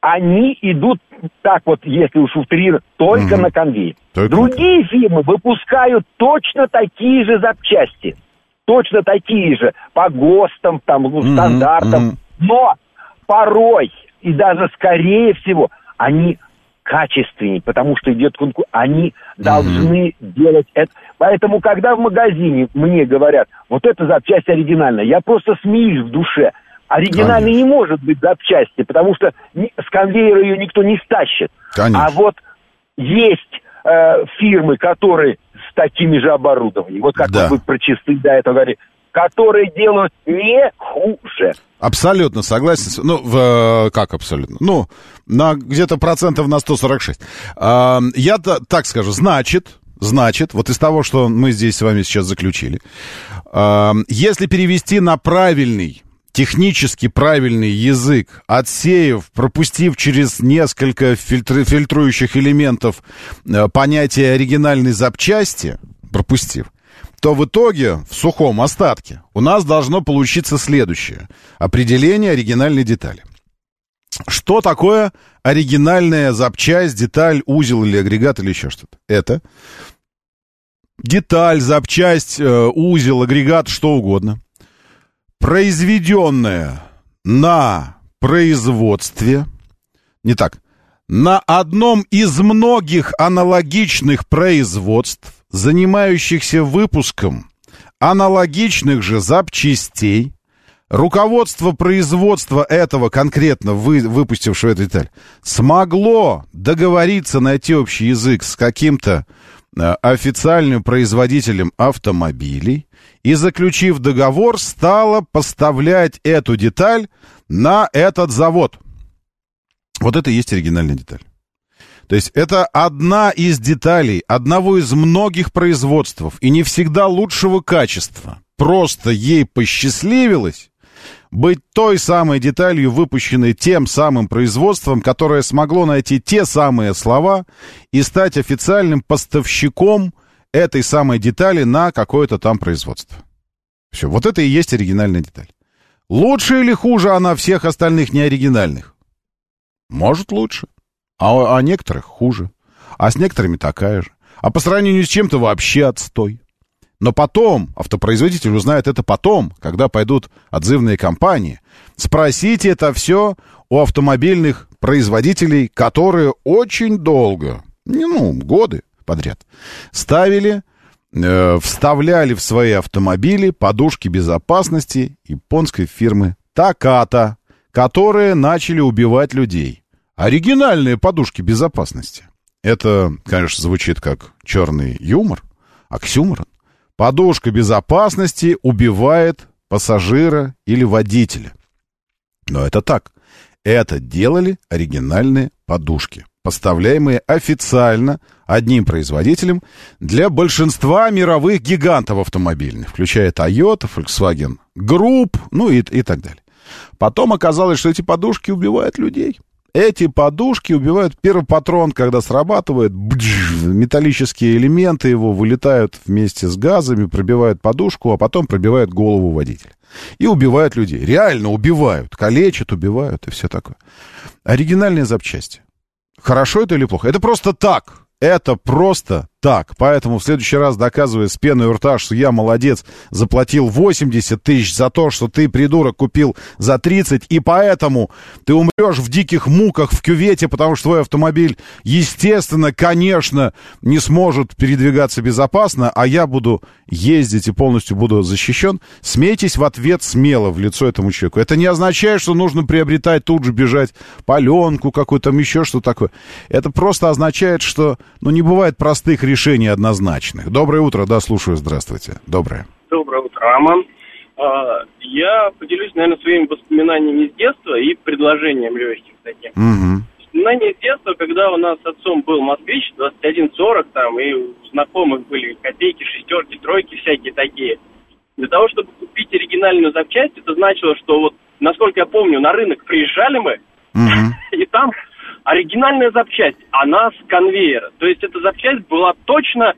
[SPEAKER 3] они идут так вот, если уж утрировать, только
[SPEAKER 1] Мгм.
[SPEAKER 3] на конвейер.
[SPEAKER 1] Только
[SPEAKER 3] Другие фирмы выпускают точно такие же запчасти, точно такие же, по ГОСТам, там, ну, стандартам,
[SPEAKER 1] мгм.
[SPEAKER 3] но порой и даже скорее всего они качественнее, потому что идет конкурс, они должны делать это. Поэтому, когда в магазине мне говорят, вот эта запчасть оригинальная, я просто смеюсь в душе. Оригинальной не может быть запчасти, потому что с конвейера ее никто не стащит.
[SPEAKER 1] Конечно.
[SPEAKER 3] А вот есть э, фирмы, которые с такими же оборудованиями, вот как
[SPEAKER 1] Да.
[SPEAKER 3] вы про часы до этого говорили, которые делают не хуже.
[SPEAKER 1] Абсолютно согласен. Ну, в, э, как абсолютно? Ну, на где-то процентов на 146. А, я та- так скажу, значит, значит, вот из того, что мы здесь с вами сейчас заключили, а, если перевести на правильный технически правильный язык, отсеяв, пропустив через несколько фильтр, фильтрующих элементов э, понятие оригинальной запчасти, пропустив, то в итоге, в сухом остатке, у нас должно получиться следующее. Определение оригинальной детали. Что такое оригинальная запчасть, деталь, узел или агрегат или еще что-то? Это деталь, запчасть, э, узел, агрегат, что угодно, произведенная на производстве, не так, на одном из многих аналогичных производств, занимающихся выпуском аналогичных же запчастей, руководство производства этого конкретно вы, выпустившего эту деталь смогло договориться, найти общий язык с каким-то э, официальным производителем автомобилей и, заключив договор, стало поставлять эту деталь на этот завод. Вот это и есть оригинальная деталь. То есть это одна из деталей одного из многих производств, и не всегда лучшего качества. Просто ей посчастливилось быть той самой деталью, выпущенной тем самым производством, которое смогло найти те самые слова и стать официальным поставщиком этой самой детали на какое-то там производство. Все, вот это и есть оригинальная деталь. Лучше или хуже она всех остальных неоригинальных? Может, лучше. А, а некоторых хуже. А с некоторыми такая же. А по сравнению с чем-то вообще отстой. Но потом, автопроизводитель узнает это потом, когда пойдут отзывные компании. Спросите это все у автомобильных производителей, которые очень долго, ну, годы подряд, ставили, э, вставляли в свои автомобили подушки безопасности японской фирмы Таката, которые начали убивать людей. Оригинальные подушки безопасности. Это, конечно, звучит как черный юмор, оксюморон. Подушка безопасности убивает пассажира или водителя. Но это так. Это делали оригинальные подушки, поставляемые официально одним производителем для большинства мировых гигантов автомобильных, включая Toyota, Volkswagen Group, ну и, и так далее. Потом оказалось, что эти подушки убивают людей. Эти подушки убивают первый патрон, когда срабатывает, бдж, металлические элементы его вылетают вместе с газами, пробивают подушку, а потом пробивают голову водителя. И убивают людей. Реально убивают. Калечат, убивают и все такое. Оригинальные запчасти. Хорошо это или плохо? Это просто так. Это просто так. Поэтому в следующий раз, доказывая с пеной у рта, что я молодец, заплатил 80 тысяч за то, что ты, придурок, купил за 30, и поэтому ты умрешь в диких муках в кювете, потому что твой автомобиль, естественно, конечно, не сможет передвигаться безопасно, а я буду ездить и полностью буду защищен. Смейтесь в ответ смело в лицо этому человеку. Это не означает, что нужно приобретать тут же бежать паленку какую-то, там еще что такое. Это просто означает, что, ну, не бывает простых решений однозначных. Доброе утро, да, слушаю, здравствуйте. Доброе.
[SPEAKER 11] Доброе утро, Роман. А, Я поделюсь, наверное, своими воспоминаниями с детства и предложением легких таким.
[SPEAKER 1] Угу.
[SPEAKER 11] Воспоминания с детства, когда у нас с отцом был москвич 2140 там, и у знакомых были копейки, шестерки, тройки, всякие такие. Для того, чтобы купить оригинальную запчасть, это значило, что вот, насколько я помню, на рынок приезжали мы, и там оригинальная запчасть, она с конвейера. То есть эта запчасть была точно,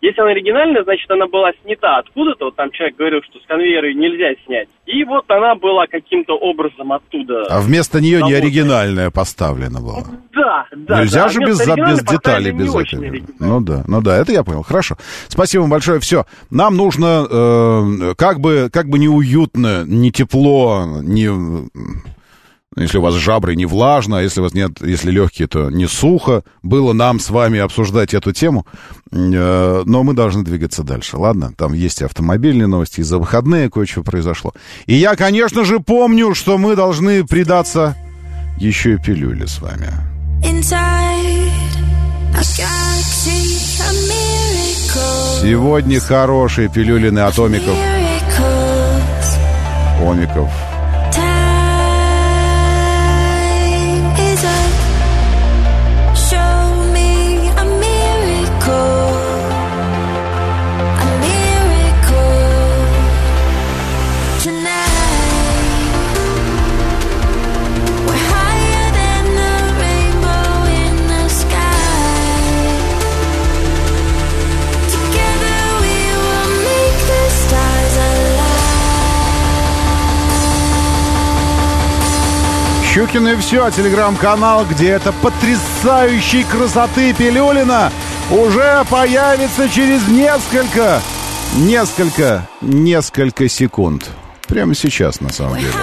[SPEAKER 11] если она оригинальная, значит она была снята откуда-то, вот там человек говорил, что с конвейера нельзя снять. И вот она была каким-то образом оттуда.
[SPEAKER 1] А вместо нее не оригинальная поставлена была.
[SPEAKER 11] Да, да.
[SPEAKER 1] Нельзя
[SPEAKER 11] да.
[SPEAKER 1] же
[SPEAKER 11] Вместо
[SPEAKER 1] без, без деталей, без этого. Ну да, ну да, это я понял. Хорошо. Спасибо вам большое. Все. Нам нужно, э, как бы, как бы неуютно, не тепло, не, если у вас жабры не влажно, а если у вас нет, если легкие, то не сухо, было нам с вами обсуждать эту тему, Э, но мы должны двигаться дальше, ладно? Там есть и автомобильные новости, и за выходные кое-что произошло. И я, конечно же, помню, что мы должны предаться еще и пилюле с вами. Сегодня хорошие пилюлины атомиков,
[SPEAKER 12] Miracles.
[SPEAKER 1] омиков. Щукин и все, телеграм-канал, где это потрясающей красоты Пилюлина уже появится через несколько, несколько, несколько секунд. Прямо сейчас, на самом деле.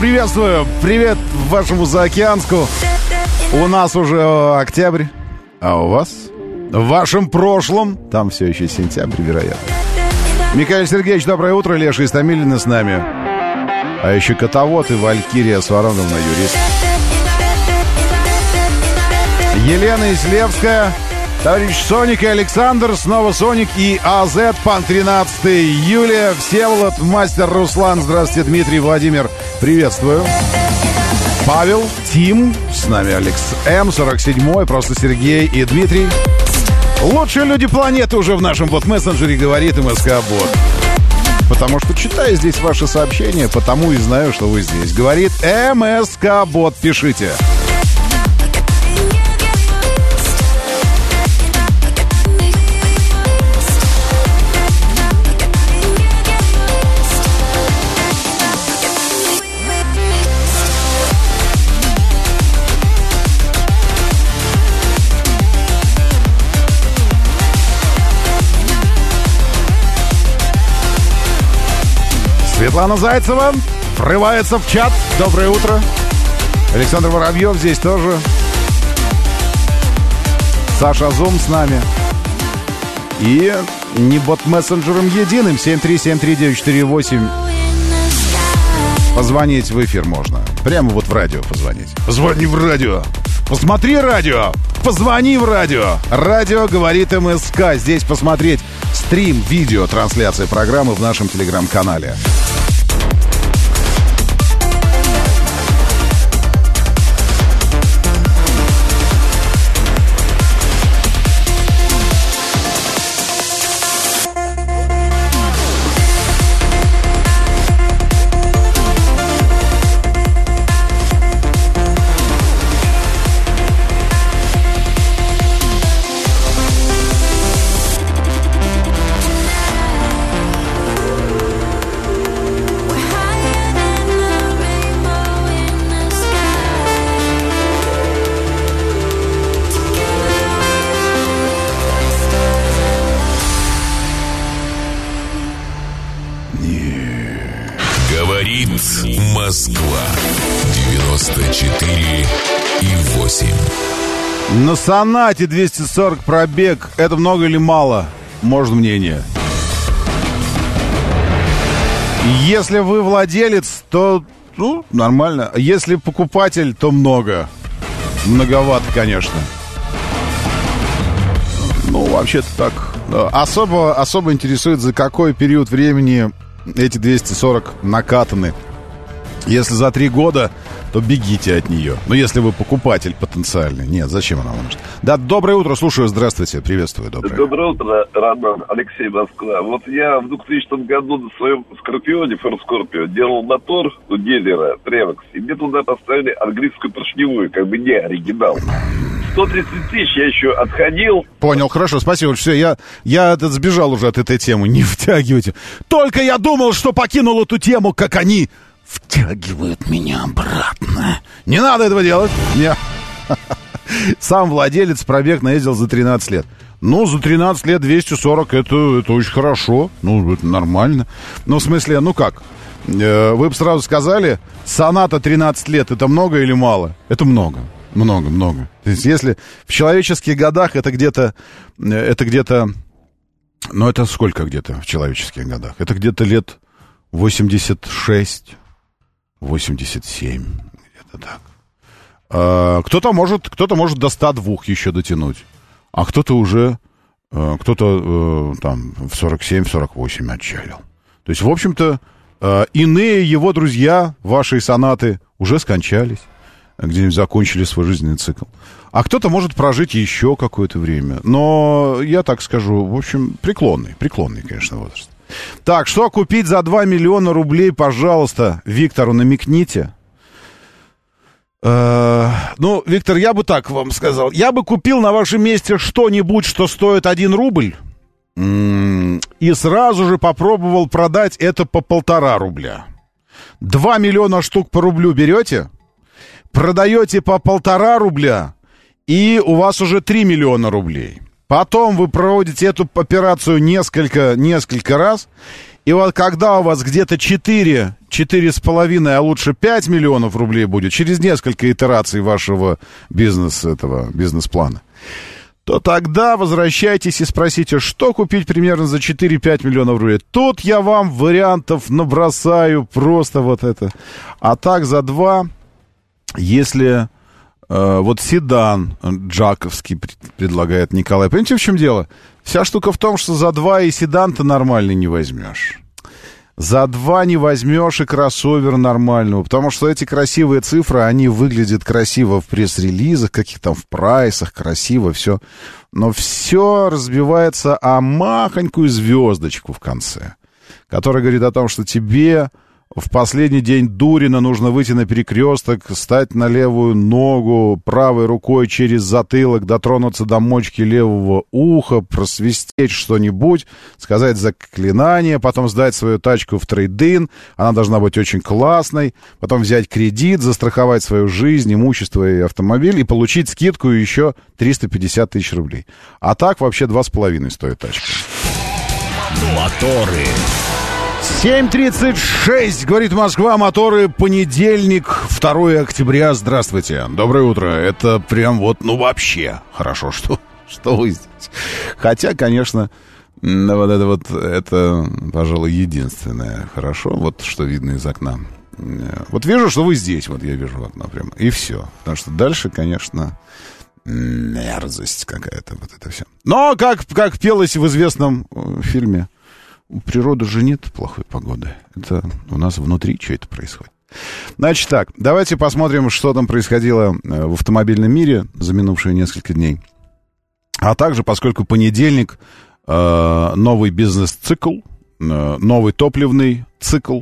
[SPEAKER 1] Приветствую. Привет вашему заокеанску. У нас уже э, октябрь, а у вас? В вашем прошлом, там все еще сентябрь, вероятно. Михаил Сергеевич, доброе утро, Леша Истамилина с нами. А еще Котовод и Валькирия Свароновна, юрист. Елена Ислевская, товарищ Соник и Александр, снова Соник и АЗ, Пан 13, Юлия, Всеволод, Мастер Руслан, здравствуйте, Дмитрий, Владимир, приветствую. Павел, Тим, с нами Алекс М, 47 просто Сергей и Дмитрий. Лучшие люди планеты уже в нашем вот мессенджере говорит МСК Бот. Потому что читаю здесь ваши сообщения, потому и знаю, что вы здесь. Говорит МСК Бот, пишите. Светлана Зайцева врывается в чат. Доброе утро. Александр Воробьев здесь тоже. Саша Зум с нами. И не бот-мессенджером единым 7373948. Позвонить в эфир можно. Прямо вот в радио позвонить. Позвони в радио. Посмотри радио. Позвони в радио. Радио говорит МСК. Здесь посмотреть стрим, видео, трансляция программы в нашем телеграм-канале. На Сонате 240 пробег. Это много или мало? Можно мнение. Если вы владелец, то ну, нормально. Если покупатель, то много. Многовато, конечно. Ну, вообще-то так. Особо, особо интересует, за какой период времени эти 240 накатаны. Если за три года, то бегите от нее. Ну, если вы покупатель потенциальный. Нет, зачем она вам нужна? Да, доброе утро, слушаю, здравствуйте, приветствую, доброе.
[SPEAKER 13] Доброе утро, Роман, Алексей Москва. Вот я в 2000 году на своем Скорпионе, Форд Скорпио, делал мотор у дилера Тревекс, и мне туда поставили английскую поршневую, как бы не оригинал. 130 тысяч я еще отходил.
[SPEAKER 1] Понял, хорошо, спасибо. Все, я, я этот, сбежал уже от этой темы. Не втягивайте. Только я думал, что покинул эту тему, как они втягивают меня обратно. Не надо этого делать. Не. Сам владелец пробег наездил за 13 лет. Ну, за 13 лет 240 это, это очень хорошо. Ну, это нормально. Ну, в смысле, ну как? Э, Вы бы сразу сказали, соната 13 лет это много или мало? Это много. Много, много. То есть, если в человеческих годах это где-то, э, это где-то, ну, это сколько где-то в человеческих годах? Это где-то лет 86, 87, где-то так. А, кто-то может, кто-то может до 102 еще дотянуть, а кто-то уже, э, кто-то э, там в 47-48 отчалил. То есть, в общем-то, э, иные его друзья, ваши сонаты, уже скончались где-нибудь закончили свой жизненный цикл. А кто-то может прожить еще какое-то время. Но я так скажу, в общем, преклонный, преклонный, конечно, возраст. Так, что купить за 2 миллиона рублей, пожалуйста, Виктору намекните. Э, ну, Виктор, я бы так вам сказал. Я бы купил на вашем месте что-нибудь, что стоит 1 рубль, и сразу же попробовал продать это по полтора рубля. 2 миллиона штук по рублю берете? продаете по полтора рубля, и у вас уже 3 миллиона рублей. Потом вы проводите эту операцию несколько, несколько раз, и вот когда у вас где-то 4, 4,5, а лучше 5 миллионов рублей будет, через несколько итераций вашего бизнеса, этого бизнес-плана, то тогда возвращайтесь и спросите, что купить примерно за 4-5 миллионов рублей. Тут я вам вариантов набросаю просто вот это. А так за 2 если вот седан джаковский пред- предлагает Николай. Понимаете, в чем дело? Вся штука в том, что за два и седан-то нормальный не возьмешь. За два не возьмешь и кроссовер нормального, потому что эти красивые цифры, они выглядят красиво в пресс-релизах, каких там в прайсах, красиво все. Но все разбивается о махонькую звездочку в конце, которая говорит о том, что тебе в последний день Дурина нужно выйти на перекресток, стать на левую ногу, правой рукой через затылок, дотронуться до мочки левого уха, просвистеть что-нибудь, сказать заклинание, потом сдать свою тачку в трейдин, она должна быть очень классной, потом взять кредит, застраховать свою жизнь, имущество и автомобиль и получить скидку еще 350 тысяч рублей. А так вообще 2,5 стоит тачка.
[SPEAKER 14] Моторы.
[SPEAKER 1] 7.36, говорит Москва, моторы, понедельник, 2 октября, здравствуйте, доброе утро, это прям вот, ну вообще, хорошо, что, что вы здесь. Хотя, конечно, вот это вот, это, пожалуй, единственное хорошо, вот что видно из окна. Э, Вот вижу, что вы здесь, вот я вижу окно прямо, и все, потому что дальше, конечно, мерзость какая-то, вот это все. Но, как, как пелось в известном э, фильме, у природы же нет плохой погоды. Это у нас внутри что это происходит. Значит так, давайте посмотрим, что там происходило э, в автомобильном мире за минувшие несколько дней. А также, поскольку понедельник, э, новый бизнес-цикл, э, новый топливный цикл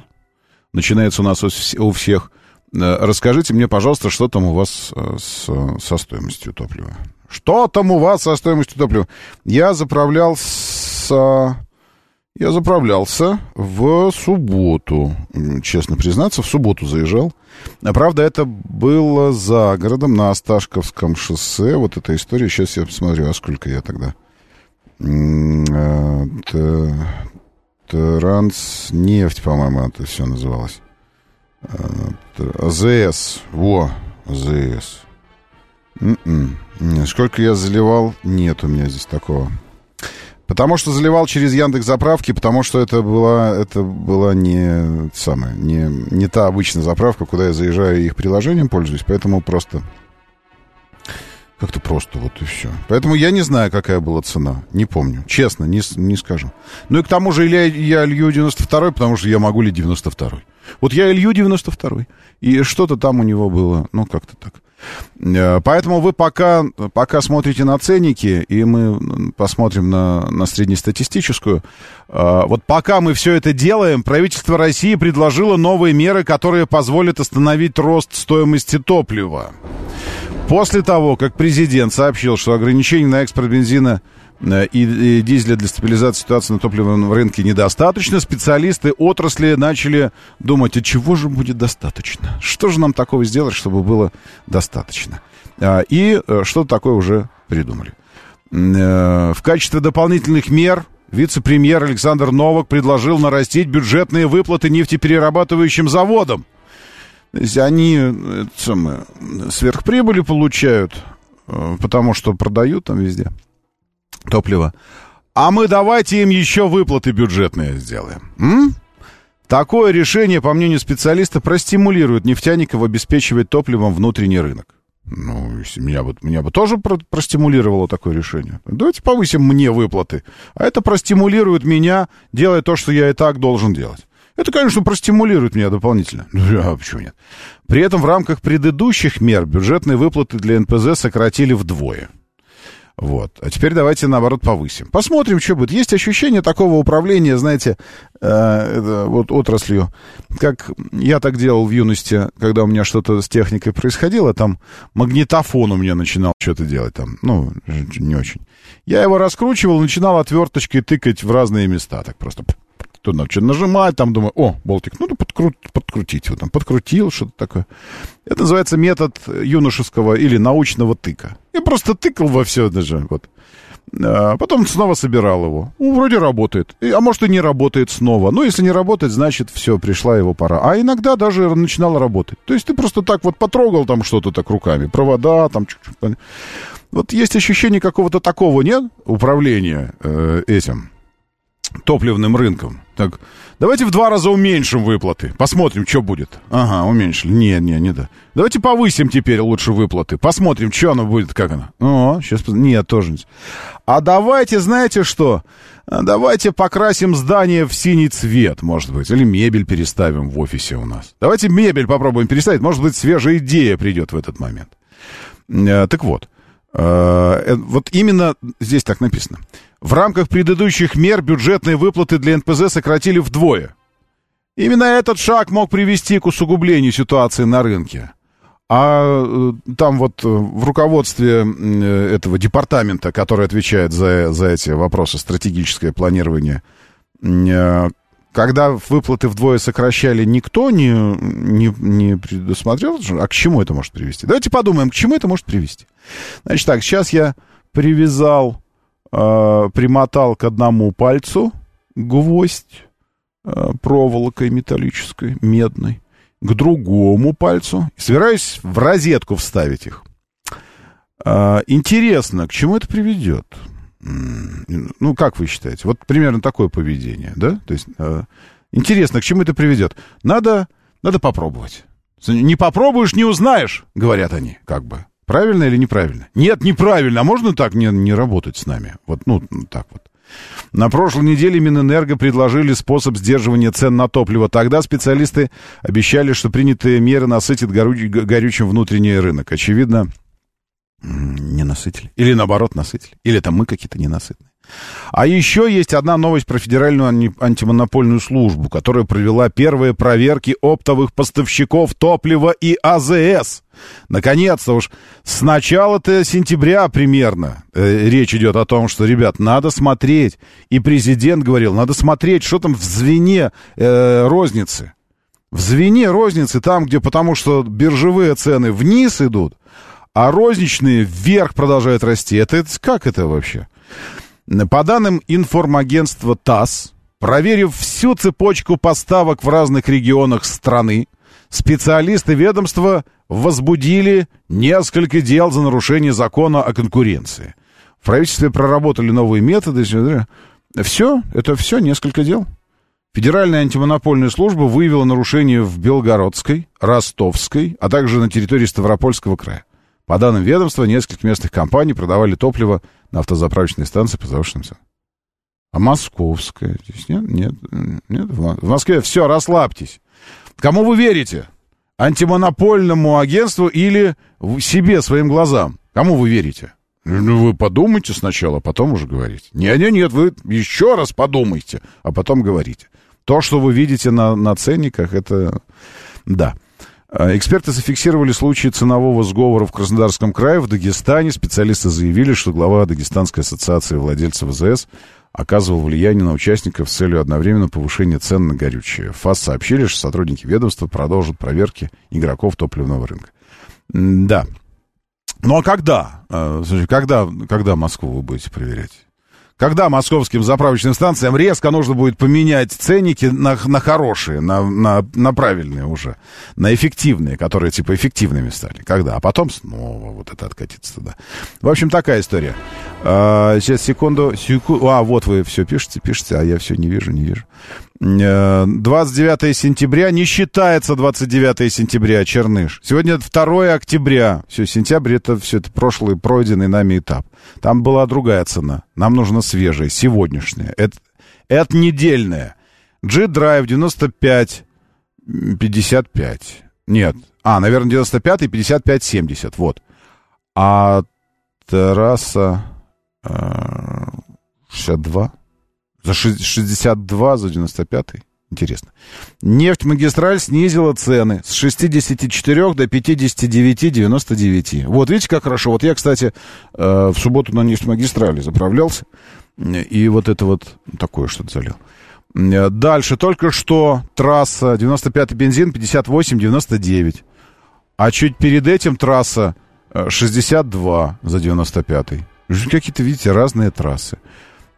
[SPEAKER 1] начинается у нас у вс- у всех. Расскажите мне, пожалуйста, что там у вас с, со стоимостью топлива? Что там у вас со стоимостью топлива? Я заправлялся... Я заправлялся в субботу, честно признаться, в субботу заезжал. Правда, это было за городом на Осташковском шоссе. Вот эта история. Сейчас я посмотрю, а сколько я тогда. Э, Транснефть, по-моему, это все называлось. Э, АЗС. Во, АЗС. М-м. Сколько я заливал? Нет у меня здесь такого. Потому что заливал через Яндекс заправки, потому что это была, это была не самая, не, не та обычная заправка, куда я заезжаю и их приложением пользуюсь, поэтому просто Как-то просто вот и все. Поэтому я не знаю, какая была цена. Не помню. Честно, не, не скажу. Ну и к тому же или я лью 92 потому что я могу ли 92 Вот я илью 92 И что-то там у него было. Ну, как-то так. Э, Поэтому вы пока, пока смотрите на ценники, и мы посмотрим на, на среднестатистическую. э, Вот пока мы все это делаем, правительство России предложило новые меры, которые позволят остановить рост стоимости топлива. После того, как президент сообщил, что ограничений на экспорт бензина и, и дизеля для стабилизации ситуации на топливном рынке недостаточно, специалисты отрасли начали думать, а чего же будет достаточно? Что же нам такого сделать, чтобы было достаточно? А, И э, что-то такое уже придумали. Э, В качестве дополнительных мер вице-премьер Александр Новак предложил нарастить бюджетные выплаты нефтеперерабатывающим заводам. То есть они э, самое, сверхприбыли получают, э, потому что продают там везде топливо. А мы давайте им еще выплаты бюджетные сделаем. М? Такое решение, по мнению специалиста, простимулирует нефтяников обеспечивать топливом внутренний рынок. Ну, меня бы, меня бы тоже про- простимулировало такое решение. Давайте повысим мне выплаты. А это простимулирует меня, делая то, что я и так должен делать. Это, конечно, простимулирует меня дополнительно. Ну, а почему нет? При этом в рамках предыдущих мер бюджетные выплаты для НПЗ сократили вдвое. Вот. А теперь давайте, наоборот, повысим. Посмотрим, что будет. Есть ощущение такого управления, знаете, э, вот отраслью, как я так делал в юности, когда у меня что-то с техникой происходило, там магнитофон у меня начинал что-то делать, там, ну, не очень. Я его раскручивал, начинал отверточкой тыкать в разные места, так просто то что нажимать, там думаю, о, болтик, ну, ну подкру- подкрутить его там, подкрутил, что-то такое. Это называется метод юношеского или научного тыка. Я просто тыкал во все даже, вот. А потом снова собирал его. Ну, вроде работает. А может и не работает снова. Ну, если не работает, значит, все, пришла его пора. А иногда даже начинало работать. То есть ты просто так вот потрогал там что-то так руками. Провода там чуть-чуть. Вот есть ощущение какого-то такого, нет? Управления э, этим топливным рынком. Так, давайте в два раза уменьшим выплаты. Посмотрим, что будет. Ага, уменьшили. Не, не, не да. Давайте повысим теперь лучше выплаты. Посмотрим, что оно будет, как оно. О, сейчас... Нет, тоже не. А давайте, знаете что? А Давайте покрасим здание в синий цвет, может быть. Или мебель переставим в офисе у нас. Давайте мебель попробуем переставить. Может быть, свежая идея придет в этот момент. Э, Так вот, э, э, вот именно здесь так написано. В рамках предыдущих мер бюджетные выплаты для НПЗ сократили вдвое. Именно этот шаг мог привести к усугублению ситуации на рынке. А э, там вот э, в руководстве э, этого департамента, который отвечает за, за эти вопросы, стратегическое планирование, когда выплаты вдвое сокращали, никто не, не, не предусмотрел, а к чему это может привести? Давайте подумаем, к чему это может привести. Значит так, сейчас я привязал, э, примотал к одному пальцу гвоздь э, проволокой металлической, медной, к другому пальцу. Собираюсь в розетку вставить их. А, интересно, к чему это приведет? Ну, как вы считаете? Вот примерно такое поведение, да? То есть, э, интересно, к чему это приведет? Надо, надо попробовать. Не попробуешь, не узнаешь, говорят они, как бы. Правильно или неправильно? Нет, неправильно. А можно так не, не работать с нами? Вот, ну, так вот. На прошлой неделе Минэнерго предложили способ сдерживания цен на топливо. Тогда специалисты обещали, что принятые меры насытят горю- горючим внутренний рынок. Очевидно, не насытили. Или наоборот насытили. Или это мы какие-то ненасытные. А еще есть одна новость про Федеральную антимонопольную службу, которая провела первые проверки оптовых поставщиков топлива и АЗС. Наконец-то уж с начала-то сентября примерно э, речь идет о том, что, ребят, надо смотреть. И президент говорил, надо смотреть, что там в звене э, розницы. В звене розницы там, где потому что биржевые цены вниз идут, а розничные вверх продолжают расти. Это, это как это вообще? По данным информагентства ТАСС, проверив всю цепочку поставок в разных регионах страны, специалисты ведомства возбудили несколько дел за нарушение закона о конкуренции. В правительстве проработали новые методы. Все, это все, несколько дел. Федеральная антимонопольная служба выявила нарушения в Белгородской, Ростовской, а также на территории Ставропольского края. По данным ведомства, несколько местных компаний продавали топливо на автозаправочной станции по завышенным ценам. А московская здесь нет? Нет, нет. В Мо- в Москве все, расслабьтесь. Кому вы верите? Антимонопольному агентству или себе, своим глазам? Кому вы верите? Ну, вы подумайте сначала, потом уже говорите. Нет, нет, нет, вы еще раз подумайте, а потом говорите. То, что вы видите на, на ценниках, это... Да. А, Эксперты зафиксировали случаи ценового сговора в Краснодарском крае, в Дагестане. Специалисты заявили, что глава Дагестанской ассоциации владельцев ВЗС оказывал влияние на участников с целью одновременно повышения цен на горючее. ФАС сообщили, что сотрудники ведомства продолжат проверки игроков топливного рынка. Да. Ну а когда? Слушай, Когда, когда Москву вы будете проверять? Когда московским заправочным станциям резко нужно будет поменять ценники на, на хорошие, на, на, на правильные уже, на эффективные, которые типа эффективными стали. Когда? А потом снова вот это откатиться туда. В общем, такая история. А, сейчас, секунду, секу- А, вот вы все пишете, пишете, а я все не вижу, не вижу. Э, 29 сентября не считается 29 сентября, Черныш. Сегодня 2 октября. Все, сентябрь это все это прошлый пройденный нами этап. Там была другая цена. Нам нужно свежая, сегодняшняя. Это, это недельная. G-Drive 95 м, 55. Нет. А, наверное, 95 и 55 70. Вот. А трасса э, 62. За ши- 62, за 95. Интересно. Нефть-магистраль снизила цены с 64 до 59,99. Вот видите, как хорошо. Вот я, кстати, э, в субботу на нефть-магистрали заправлялся. И вот это вот такое что-то залил. Э, Дальше только что трасса 95 бензин 58,99. А чуть перед этим трасса э, 62 за 95. Какие-то, видите, разные трассы.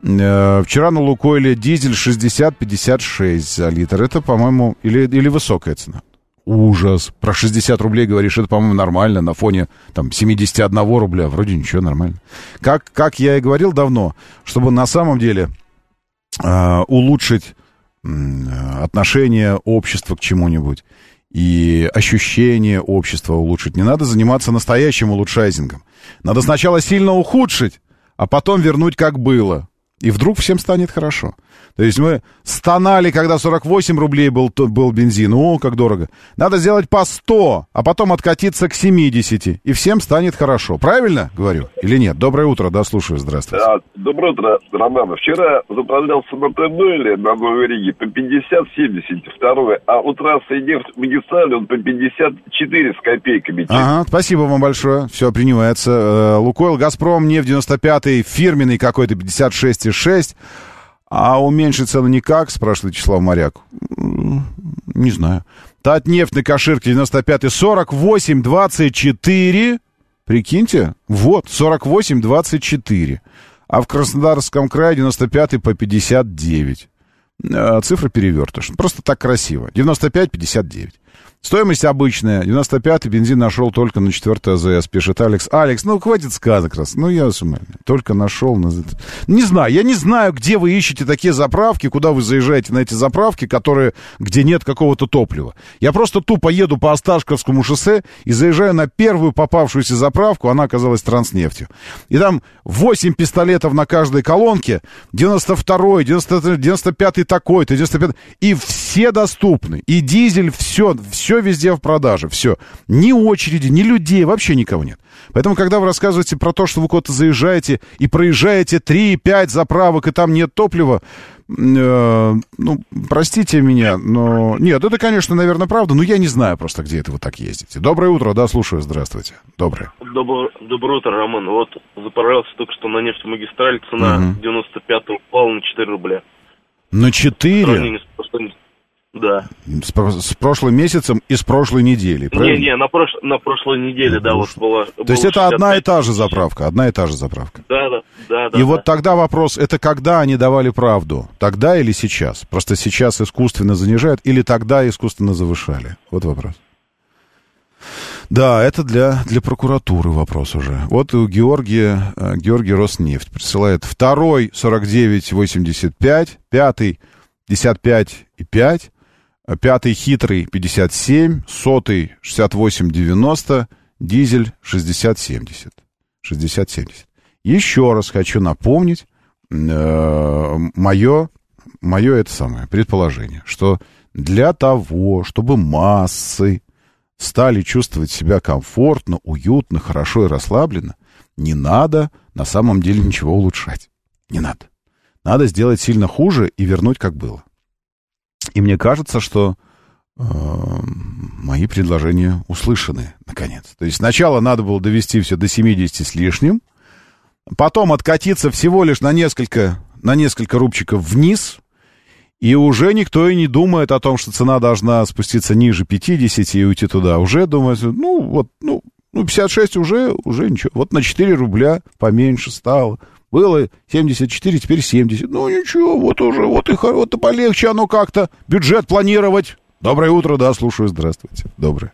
[SPEAKER 1] Э, Вчера на Лукойле дизель 60-56 за литр. Это, по-моему, или, или высокая цена. Ужас. Про 60 рублей говоришь, это, по-моему, нормально на фоне там 71 рубля. Вроде ничего, нормально. Как, как я и говорил давно, чтобы на самом деле э, улучшить э, отношение общества к чему-нибудь и ощущение общества улучшить, не надо заниматься настоящим улучшайзингом. Надо сначала сильно ухудшить, а потом вернуть как было. И вдруг всем станет хорошо. То есть мы стонали, когда 48 рублей был, был бензин. О, как дорого. Надо сделать по 100, а потом откатиться к 70. И всем станет хорошо. Правильно говорю? Или нет? Доброе утро, да, слушаю. Здравствуйте.
[SPEAKER 13] Да, доброе утро, Роман. Вчера заправлялся на Т-Нойле на Новой Риге по 50-70, второе. А у трассы нефть магистрали он по 54 с копейками.
[SPEAKER 1] Ага, спасибо вам большое. Все принимается. Э, Лукойл, Газпром, нефть 95-й, фирменный какой-то 56,6. А уменьшить цену никак, спрашивает Вячеслав Моряк. Не знаю. Татнефть на Каширке 95-й 48,24. Прикиньте, вот, 48,24. А в Краснодарском крае 95-й по 59. Э, Цифра перевертыш. Просто так красиво. 95-59. Стоимость обычная. 95-й бензин нашел только на 4 АЗС, пишет Алекс. Алекс, ну хватит сказок раз. Ну я. Только нашел. на- Не знаю, я не знаю, где вы ищете такие заправки, куда вы заезжаете на эти заправки, которые, где нет какого-то топлива. Я просто тупо еду по Осташковскому шоссе и заезжаю на первую попавшуюся заправку, она оказалась транснефтью. И там 8 пистолетов на каждой колонке, 92-й, 93-й, 95-й такой-то, 95-й, и все доступны. И дизель, все, все везде в продаже, все. Ни очереди, ни людей, вообще никого нет. Поэтому, когда вы рассказываете про то, что вы куда-то заезжаете и проезжаете 3-5 заправок, и там нет топлива, э, ну, простите меня, но... Нет, это, конечно, наверное, правда, но я не знаю просто, где это вы так ездите. Доброе утро, да, слушаю, здравствуйте. Доброе.
[SPEAKER 15] Доброе, доброе утро, Роман. Вот заправлялся только что на нефтемагистраль, цена
[SPEAKER 1] Мгм.
[SPEAKER 15] 95 упала на 4 рубля.
[SPEAKER 1] На
[SPEAKER 15] В
[SPEAKER 1] 4
[SPEAKER 15] сравнении с прошлым- Да.
[SPEAKER 1] с, с прошлым месяцем и с прошлой недели, правильно?
[SPEAKER 15] Не-не, на, прош... на прошлой неделе, да, вот была...
[SPEAKER 1] То есть это одна и та же заправка, одна и та же заправка.
[SPEAKER 15] Да, да, да, да.
[SPEAKER 1] и
[SPEAKER 15] да.
[SPEAKER 1] вот тогда вопрос, это когда они давали правду? Тогда или сейчас? Просто сейчас искусственно занижают или тогда искусственно завышали? Вот вопрос. Да, это для, для прокуратуры вопрос уже. Вот у Георгия, э, Георгий Роснефть присылает второй 49,85, пятый 55,5, э, пятый хитрый 57, сотый 68,90, дизель 60-70. 60-70. Еще раз хочу напомнить э, мое, мое это самое предположение, что для того, чтобы массы стали чувствовать себя комфортно, уютно, хорошо и расслабленно, не надо на самом деле ничего улучшать. Не надо. Надо сделать сильно хуже и вернуть как было. И мне кажется, что э, мои предложения услышаны, наконец. То есть сначала надо было довести все до 70 с лишним, потом откатиться всего лишь на несколько, на несколько рубчиков вниз, и уже никто и не думает о том, что цена должна спуститься ниже 50 и уйти туда. Уже думают, ну, вот, ну, ну 56 уже, уже ничего. Вот на 4 рубля поменьше стало. Было 74, теперь 70. Ну, ничего, вот уже, вот и, вот и полегче оно как-то. Бюджет планировать. Доброе утро, да, слушаю, здравствуйте. Доброе.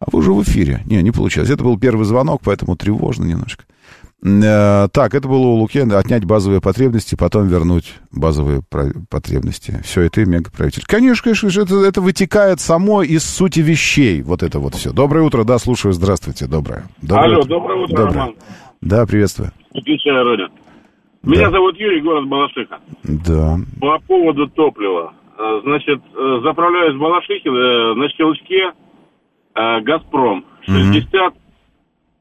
[SPEAKER 1] А вы уже в эфире. Не, не получилось. Это был первый звонок, поэтому тревожно немножко. Э, Так, это было у Лукьяна отнять базовые потребности, потом вернуть базовые потребности. Все, это и мегаправитель. Конечно, конечно, это, это вытекает само из сути вещей. Вот это вот все. Доброе утро, да, слушаю, здравствуйте, доброе.
[SPEAKER 16] Алло, доброе утро,
[SPEAKER 1] Доброе.
[SPEAKER 16] Роман.
[SPEAKER 1] Да, приветствую.
[SPEAKER 16] Отвечаю, Родя. Меня зовут Юрий, город Балашиха.
[SPEAKER 1] Да.
[SPEAKER 16] По поводу топлива. Э, Значит, э, заправляюсь в Балашихе э, на щелчке «Газпром» 60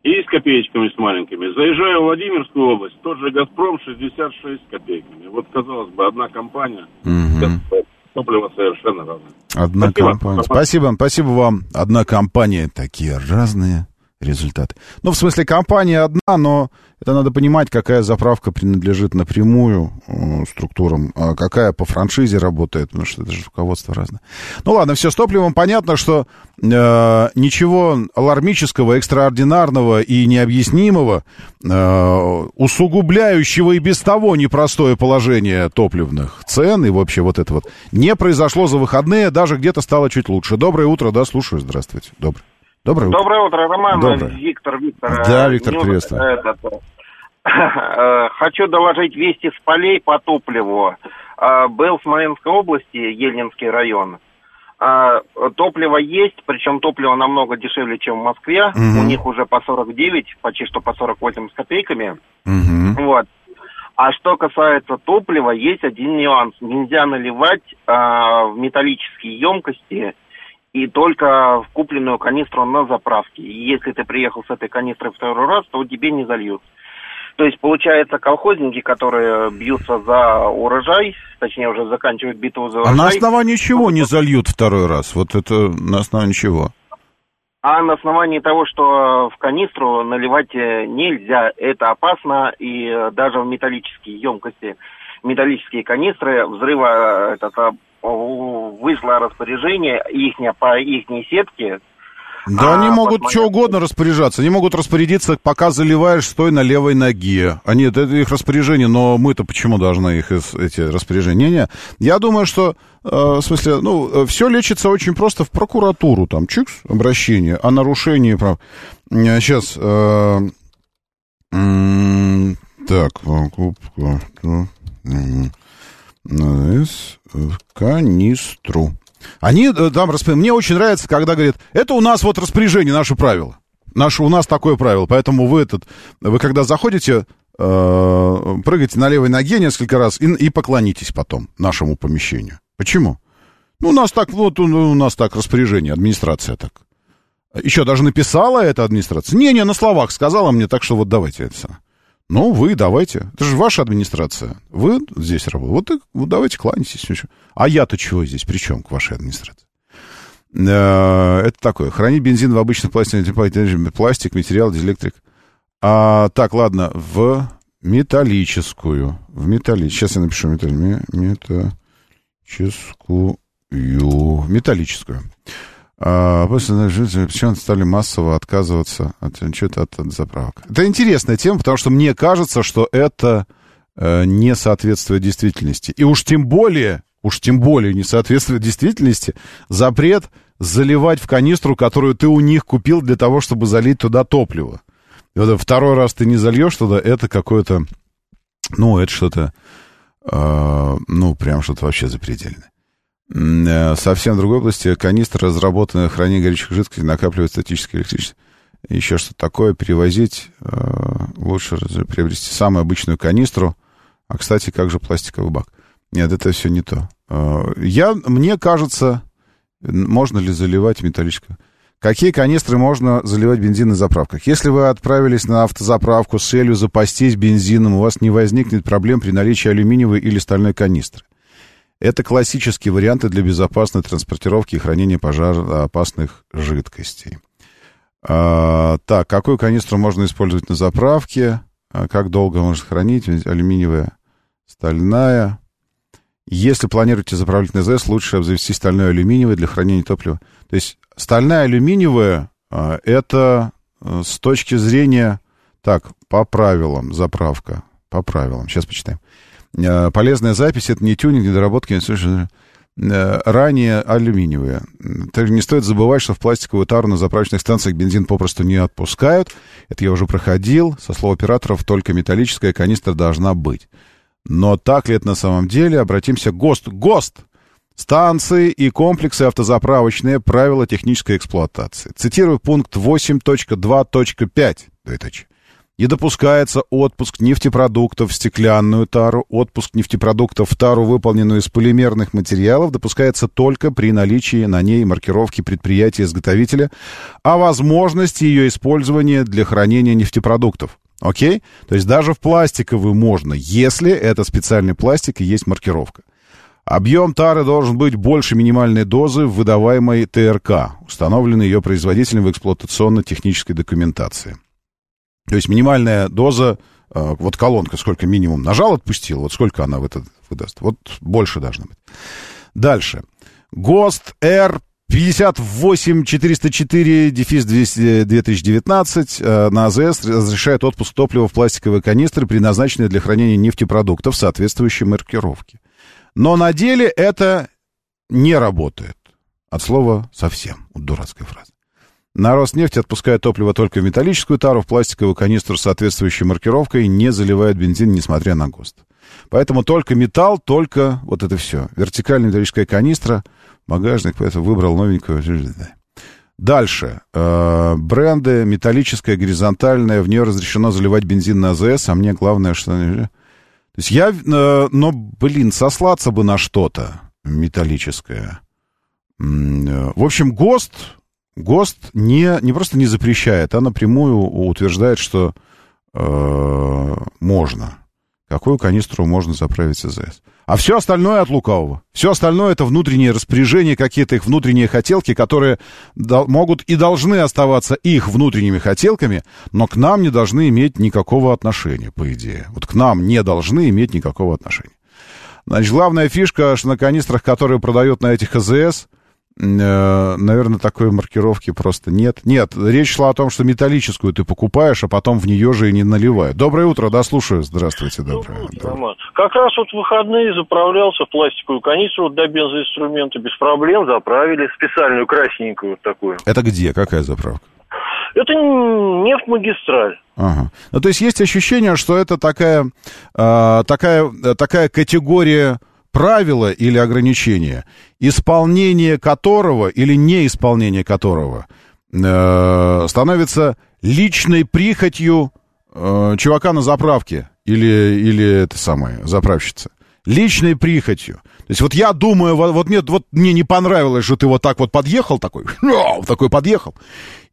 [SPEAKER 16] и с копеечками с маленькими. Заезжаю в Владимирскую область, тот же «Газпром» 66 с копейками. Вот, казалось бы, одна компания, «Газпром». топливо совершенно разное.
[SPEAKER 1] Одна
[SPEAKER 16] Спасибо.
[SPEAKER 1] компания. Спасибо, спасибо вам. Одна компания. Такие разные результаты. Ну, в смысле, компания одна, но это надо понимать, какая заправка принадлежит напрямую э, структурам, а какая по франшизе работает, потому что это же руководство разное. Ну ладно, все, с топливом понятно, что э, ничего алармического, экстраординарного и необъяснимого, э, усугубляющего и без того непростое положение топливных цен и вообще вот это вот, не произошло за выходные, даже где-то стало чуть лучше. Доброе утро, да, слушаю, здравствуйте. Доброе. Доброе утро.
[SPEAKER 17] Доброе утро, Роман.
[SPEAKER 1] Доброе.
[SPEAKER 17] Виктор, Виктор.
[SPEAKER 1] Да,
[SPEAKER 17] э,
[SPEAKER 1] Виктор,
[SPEAKER 17] ну,
[SPEAKER 1] приветствую.
[SPEAKER 17] этот, э, Хочу доложить вести с полей по топливу. Э, Был в Смоленской области, Ельнинский район. Э, Топливо есть, причем топливо намного дешевле, чем в Москве.
[SPEAKER 1] Мгм.
[SPEAKER 17] У них уже по 49, почти что по 48 с копейками.
[SPEAKER 1] Мгм.
[SPEAKER 17] Вот. А что касается топлива, есть один нюанс. Нельзя наливать э, в металлические емкости и только в купленную канистру на заправке. И если ты приехал с этой канистрой второй раз, то тебе не зальют. То есть, получается, колхозники, которые бьются за урожай, точнее, уже заканчивают битву за
[SPEAKER 1] А
[SPEAKER 17] урожай,
[SPEAKER 1] на основании чего не зальют второй раз? Вот это на основании чего?
[SPEAKER 17] а на основании того, что в канистру наливать э, нельзя, это опасно, и э, даже в металлические емкости, металлические канистры взрыва э, этот, э, вышло распоряжение ихня, по ихней сетке,
[SPEAKER 1] Да
[SPEAKER 17] А,
[SPEAKER 1] они могут
[SPEAKER 17] вот
[SPEAKER 1] что угодно распоряжаться. Они могут распорядиться, пока заливаешь, стой на левой ноге. А нет, это их распоряжение, но мы-то почему должны их эти распоряжения? Не-не. Я думаю, что, э, в смысле, ну, все лечится очень просто в прокуратуру, там, чикс, обращение о нарушении прав. Сейчас, так, покупка, м, из в канистру. Они э, там распри- Мне очень нравится, когда говорят, это у нас вот распоряжение, наше правило. Наше, у нас такое правило. Поэтому вы этот, вы когда заходите, э, прыгайте на левой ноге несколько раз и, и поклонитесь потом нашему помещению. Почему? Ну, у нас так, вот у, нас так распоряжение, администрация так. Еще даже написала эта администрация. Не-не, на словах сказала мне, так что вот давайте это. Ну, вы давайте. Это же ваша администрация. Вы здесь работаете. Вот, вот давайте кланяйтесь. А я-то чего здесь? При чем к вашей администрации? Э, Это такое. Хранить бензин в обычных пластиках, пластик, материал, диэлектрик. А, так, ладно, в металлическую. В металлическую. Сейчас я напишу металл, ме- металлическую. Металлическую. А, после почему стали массово отказываться от что-то от, от заправок. Это интересная тема, потому что мне кажется, что это э, не соответствует действительности. И уж тем более, уж тем более не соответствует действительности запрет заливать в канистру, которую ты у них купил для того, чтобы залить туда топливо. И вот второй раз ты не зальешь туда, это какое-то, ну, это что-то, э, ну, прям что-то вообще запредельное. Э, Совсем в другой области канистра, разработанная хранение горячих жидкостей, накапливает статическое электричество. еще что-то такое перевозить, э, лучше приобрести самую обычную канистру. А, кстати, как же пластиковый бак? Нет, это все не то. Э, я, мне кажется, можно ли заливать металлическую? Какие канистры можно заливать бензин на заправках? Если вы отправились на автозаправку с целью запастись бензином, у вас не возникнет проблем при наличии алюминиевой или стальной канистры. Это классические варианты для безопасной транспортировки и хранения пожароопасных жидкостей. А, так, какую канистру можно использовать на заправке? А, как долго можно хранить? Алюминиевая, стальная. Если планируете заправлять на ЗС, лучше обзавестись стальной алюминиевой для хранения топлива. То есть стальная алюминиевая а, это а, с точки зрения... Так, по правилам заправка. По правилам. Сейчас почитаем. А, Полезная запись — это не тюнинг, не доработки. слушай, э, Ранее алюминиевые. Также не стоит забывать, что в пластиковую тару на заправочных станциях бензин попросту не отпускают. Это я уже проходил. Со слов операторов, только металлическая канистра должна быть. Но так ли это на самом деле? Обратимся к ГОСТ. ГОСТ! Станции и комплексы автозаправочные. Правила технической эксплуатации. Цитирую пункт 8.2.5. Не допускается отпуск нефтепродуктов в стеклянную тару. Отпуск нефтепродуктов в тару, выполненную из полимерных материалов, допускается только при наличии на ней маркировки предприятия-изготовителя о возможности ее использования для хранения нефтепродуктов. Окей? То есть даже в пластиковую можно, если это специальный пластик и есть маркировка. Объем тары должен быть больше минимальной дозы выдаваемой ТРК, установленной ее производителем в эксплуатационно-технической документации. То есть минимальная доза, э, вот колонка сколько минимум нажал, отпустил, вот сколько она в это выдаст. Вот больше должна быть. Дальше. ГОСТ Р 58404 дефис 200 2019 э, на АЗС разрешает отпуск топлива в пластиковые канистры, предназначенные для хранения нефтепродуктов соответствующей маркировки. Но на деле это не работает. От слова совсем. Вот дурацкая фраза. На Роснефть отпускает топливо только в металлическую тару, в пластиковую канистру с соответствующей маркировкой, не заливает бензин, несмотря на ГОСТ. Поэтому только металл, только вот это все. Вертикальная металлическая канистра, багажник, поэтому выбрал новенькую. Дальше. Э, бренды, металлическая, горизонтальная, в нее разрешено заливать бензин на АЗС, а мне главное, что... То есть я, э, но, блин, сослаться бы на что-то металлическое. Э, В общем, ГОСТ, ГОСТ не, не просто не запрещает, а напрямую утверждает, что э, можно. Какую канистру можно заправить АЗС. А все остальное от лукавого. Все остальное это внутреннее распоряжение, какие-то их внутренние хотелки, которые могут и должны оставаться их внутренними хотелками, но к нам не должны иметь никакого отношения, по идее. Вот к нам не должны иметь никакого отношения. Значит, главная фишка, что на канистрах, которые продают на этих АЗС, наверное, такой маркировки просто нет. Нет, речь шла о том, что металлическую ты покупаешь, а потом в нее же и не наливают. Доброе утро, да, слушаю. Здравствуйте, доброе.
[SPEAKER 18] Роман. Как раз вот в выходные заправлялся в пластиковую канистру вот до бензоинструмента. Без проблем заправили специальную красненькую вот такую.
[SPEAKER 1] Это где? Какая заправка?
[SPEAKER 18] Это нефть-магистраль.
[SPEAKER 1] Ага. Ну, то есть есть ощущение, что это такая, э, такая, э, такая категория правила или ограничения, исполнение которого или неисполнение которого э, становится личной прихотью э, чувака на заправке или, или это самое, заправщица. Личной прихотью. То есть вот я думаю, вот, вот мне, вот мне не понравилось, что ты вот так вот подъехал такой, такой подъехал.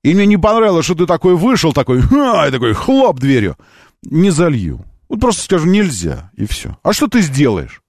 [SPEAKER 1] И мне не понравилось, что ты такой вышел, такой, и такой хлоп дверью. Не залью. Вот просто скажу, нельзя, и все. А что ты сделаешь?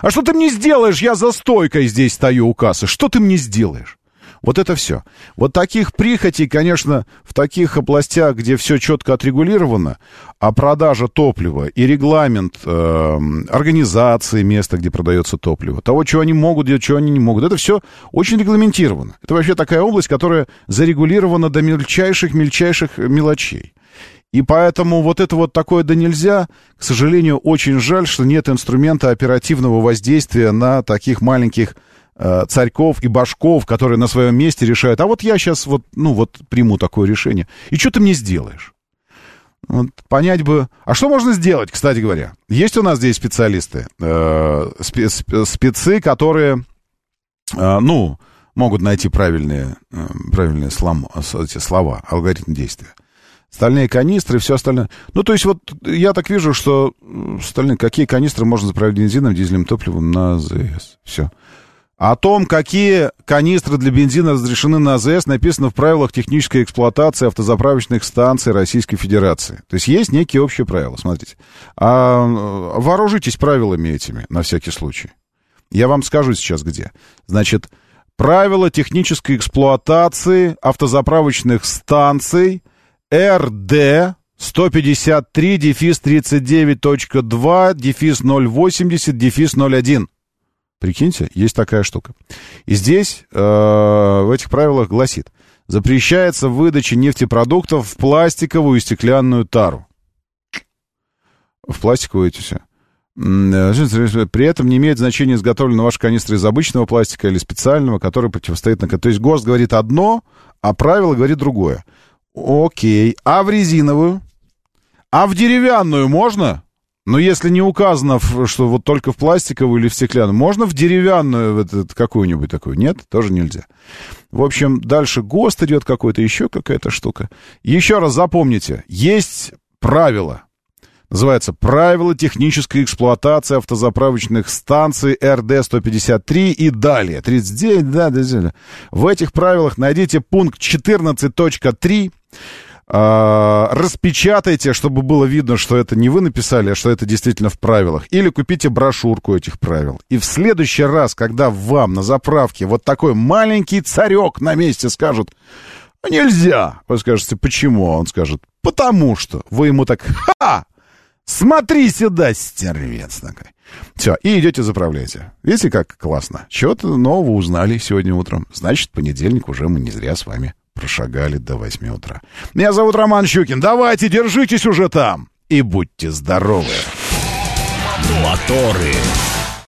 [SPEAKER 1] А что ты мне сделаешь? Я за стойкой здесь стою у кассы. Что ты мне сделаешь? Вот это все. Вот таких прихотей, конечно, в таких областях, где все четко отрегулировано, а продажа топлива и регламент э, организации места, где продается топливо, того, чего они могут делать, чего они не могут, это все очень регламентировано. Это вообще такая область, которая зарегулирована до мельчайших-мельчайших мелочей. И поэтому вот это вот такое да нельзя, к сожалению, очень жаль, что нет инструмента оперативного воздействия на таких маленьких э, царьков и башков, которые на своем месте решают, а вот я сейчас вот, ну вот приму такое решение. И что ты мне сделаешь? Вот понять бы... А что можно сделать, кстати говоря? Есть у нас здесь специалисты, э, спе- спе- спецы, которые, э, ну, могут найти правильные, э, правильные слом, эти слова, алгоритм действия. Стальные канистры и все остальное. Ну, то есть вот я так вижу, что стальные, какие канистры можно заправить бензином, дизельным топливом на АЗС. Все. О том, какие канистры для бензина разрешены на АЗС, написано в правилах технической эксплуатации автозаправочных станций Российской Федерации. То есть есть некие общие правила, смотрите. А, вооружитесь правилами этими, на всякий случай. Я вам скажу сейчас где. Значит, правила технической эксплуатации автозаправочных станций РД 153 дефис 39.2 дефис 080 дефис 01. Прикиньте, есть такая штука. И здесь э, в этих правилах гласит, запрещается выдача нефтепродуктов в пластиковую и стеклянную тару. В пластиковую эти все. При этом не имеет значения, изготовлена ваша канистра из обычного пластика или специального, который противостоит на... То есть ГОСТ говорит одно, а правило говорит другое. Окей. А в резиновую? А в деревянную можно? Но если не указано, что вот только в пластиковую или в стеклянную, можно в деревянную вот какую-нибудь такую? Нет, тоже нельзя. В общем, дальше ГОСТ идет какой-то, еще какая-то штука. Еще раз запомните, есть правила. Называется «Правила технической эксплуатации автозаправочных станций РД-153» и далее. 39, да, да, да. В этих правилах найдите пункт 14.3, а, распечатайте, чтобы было видно, что это не вы написали, а что это действительно в правилах. Или купите брошюрку этих правил. И в следующий раз, когда вам на заправке вот такой маленький царек на месте скажут «А «Нельзя!» Вы скажете «Почему?» Он скажет «Потому что». Вы ему так «Ха! Смотри сюда, стервец такой!» Все, и идете заправляете. Видите, как классно? Чего-то нового узнали сегодня утром. Значит, понедельник уже мы не зря с вами прошагали до 8 утра. Меня зовут Роман Щукин. Давайте, держитесь уже там. И будьте здоровы.
[SPEAKER 2] Моторы.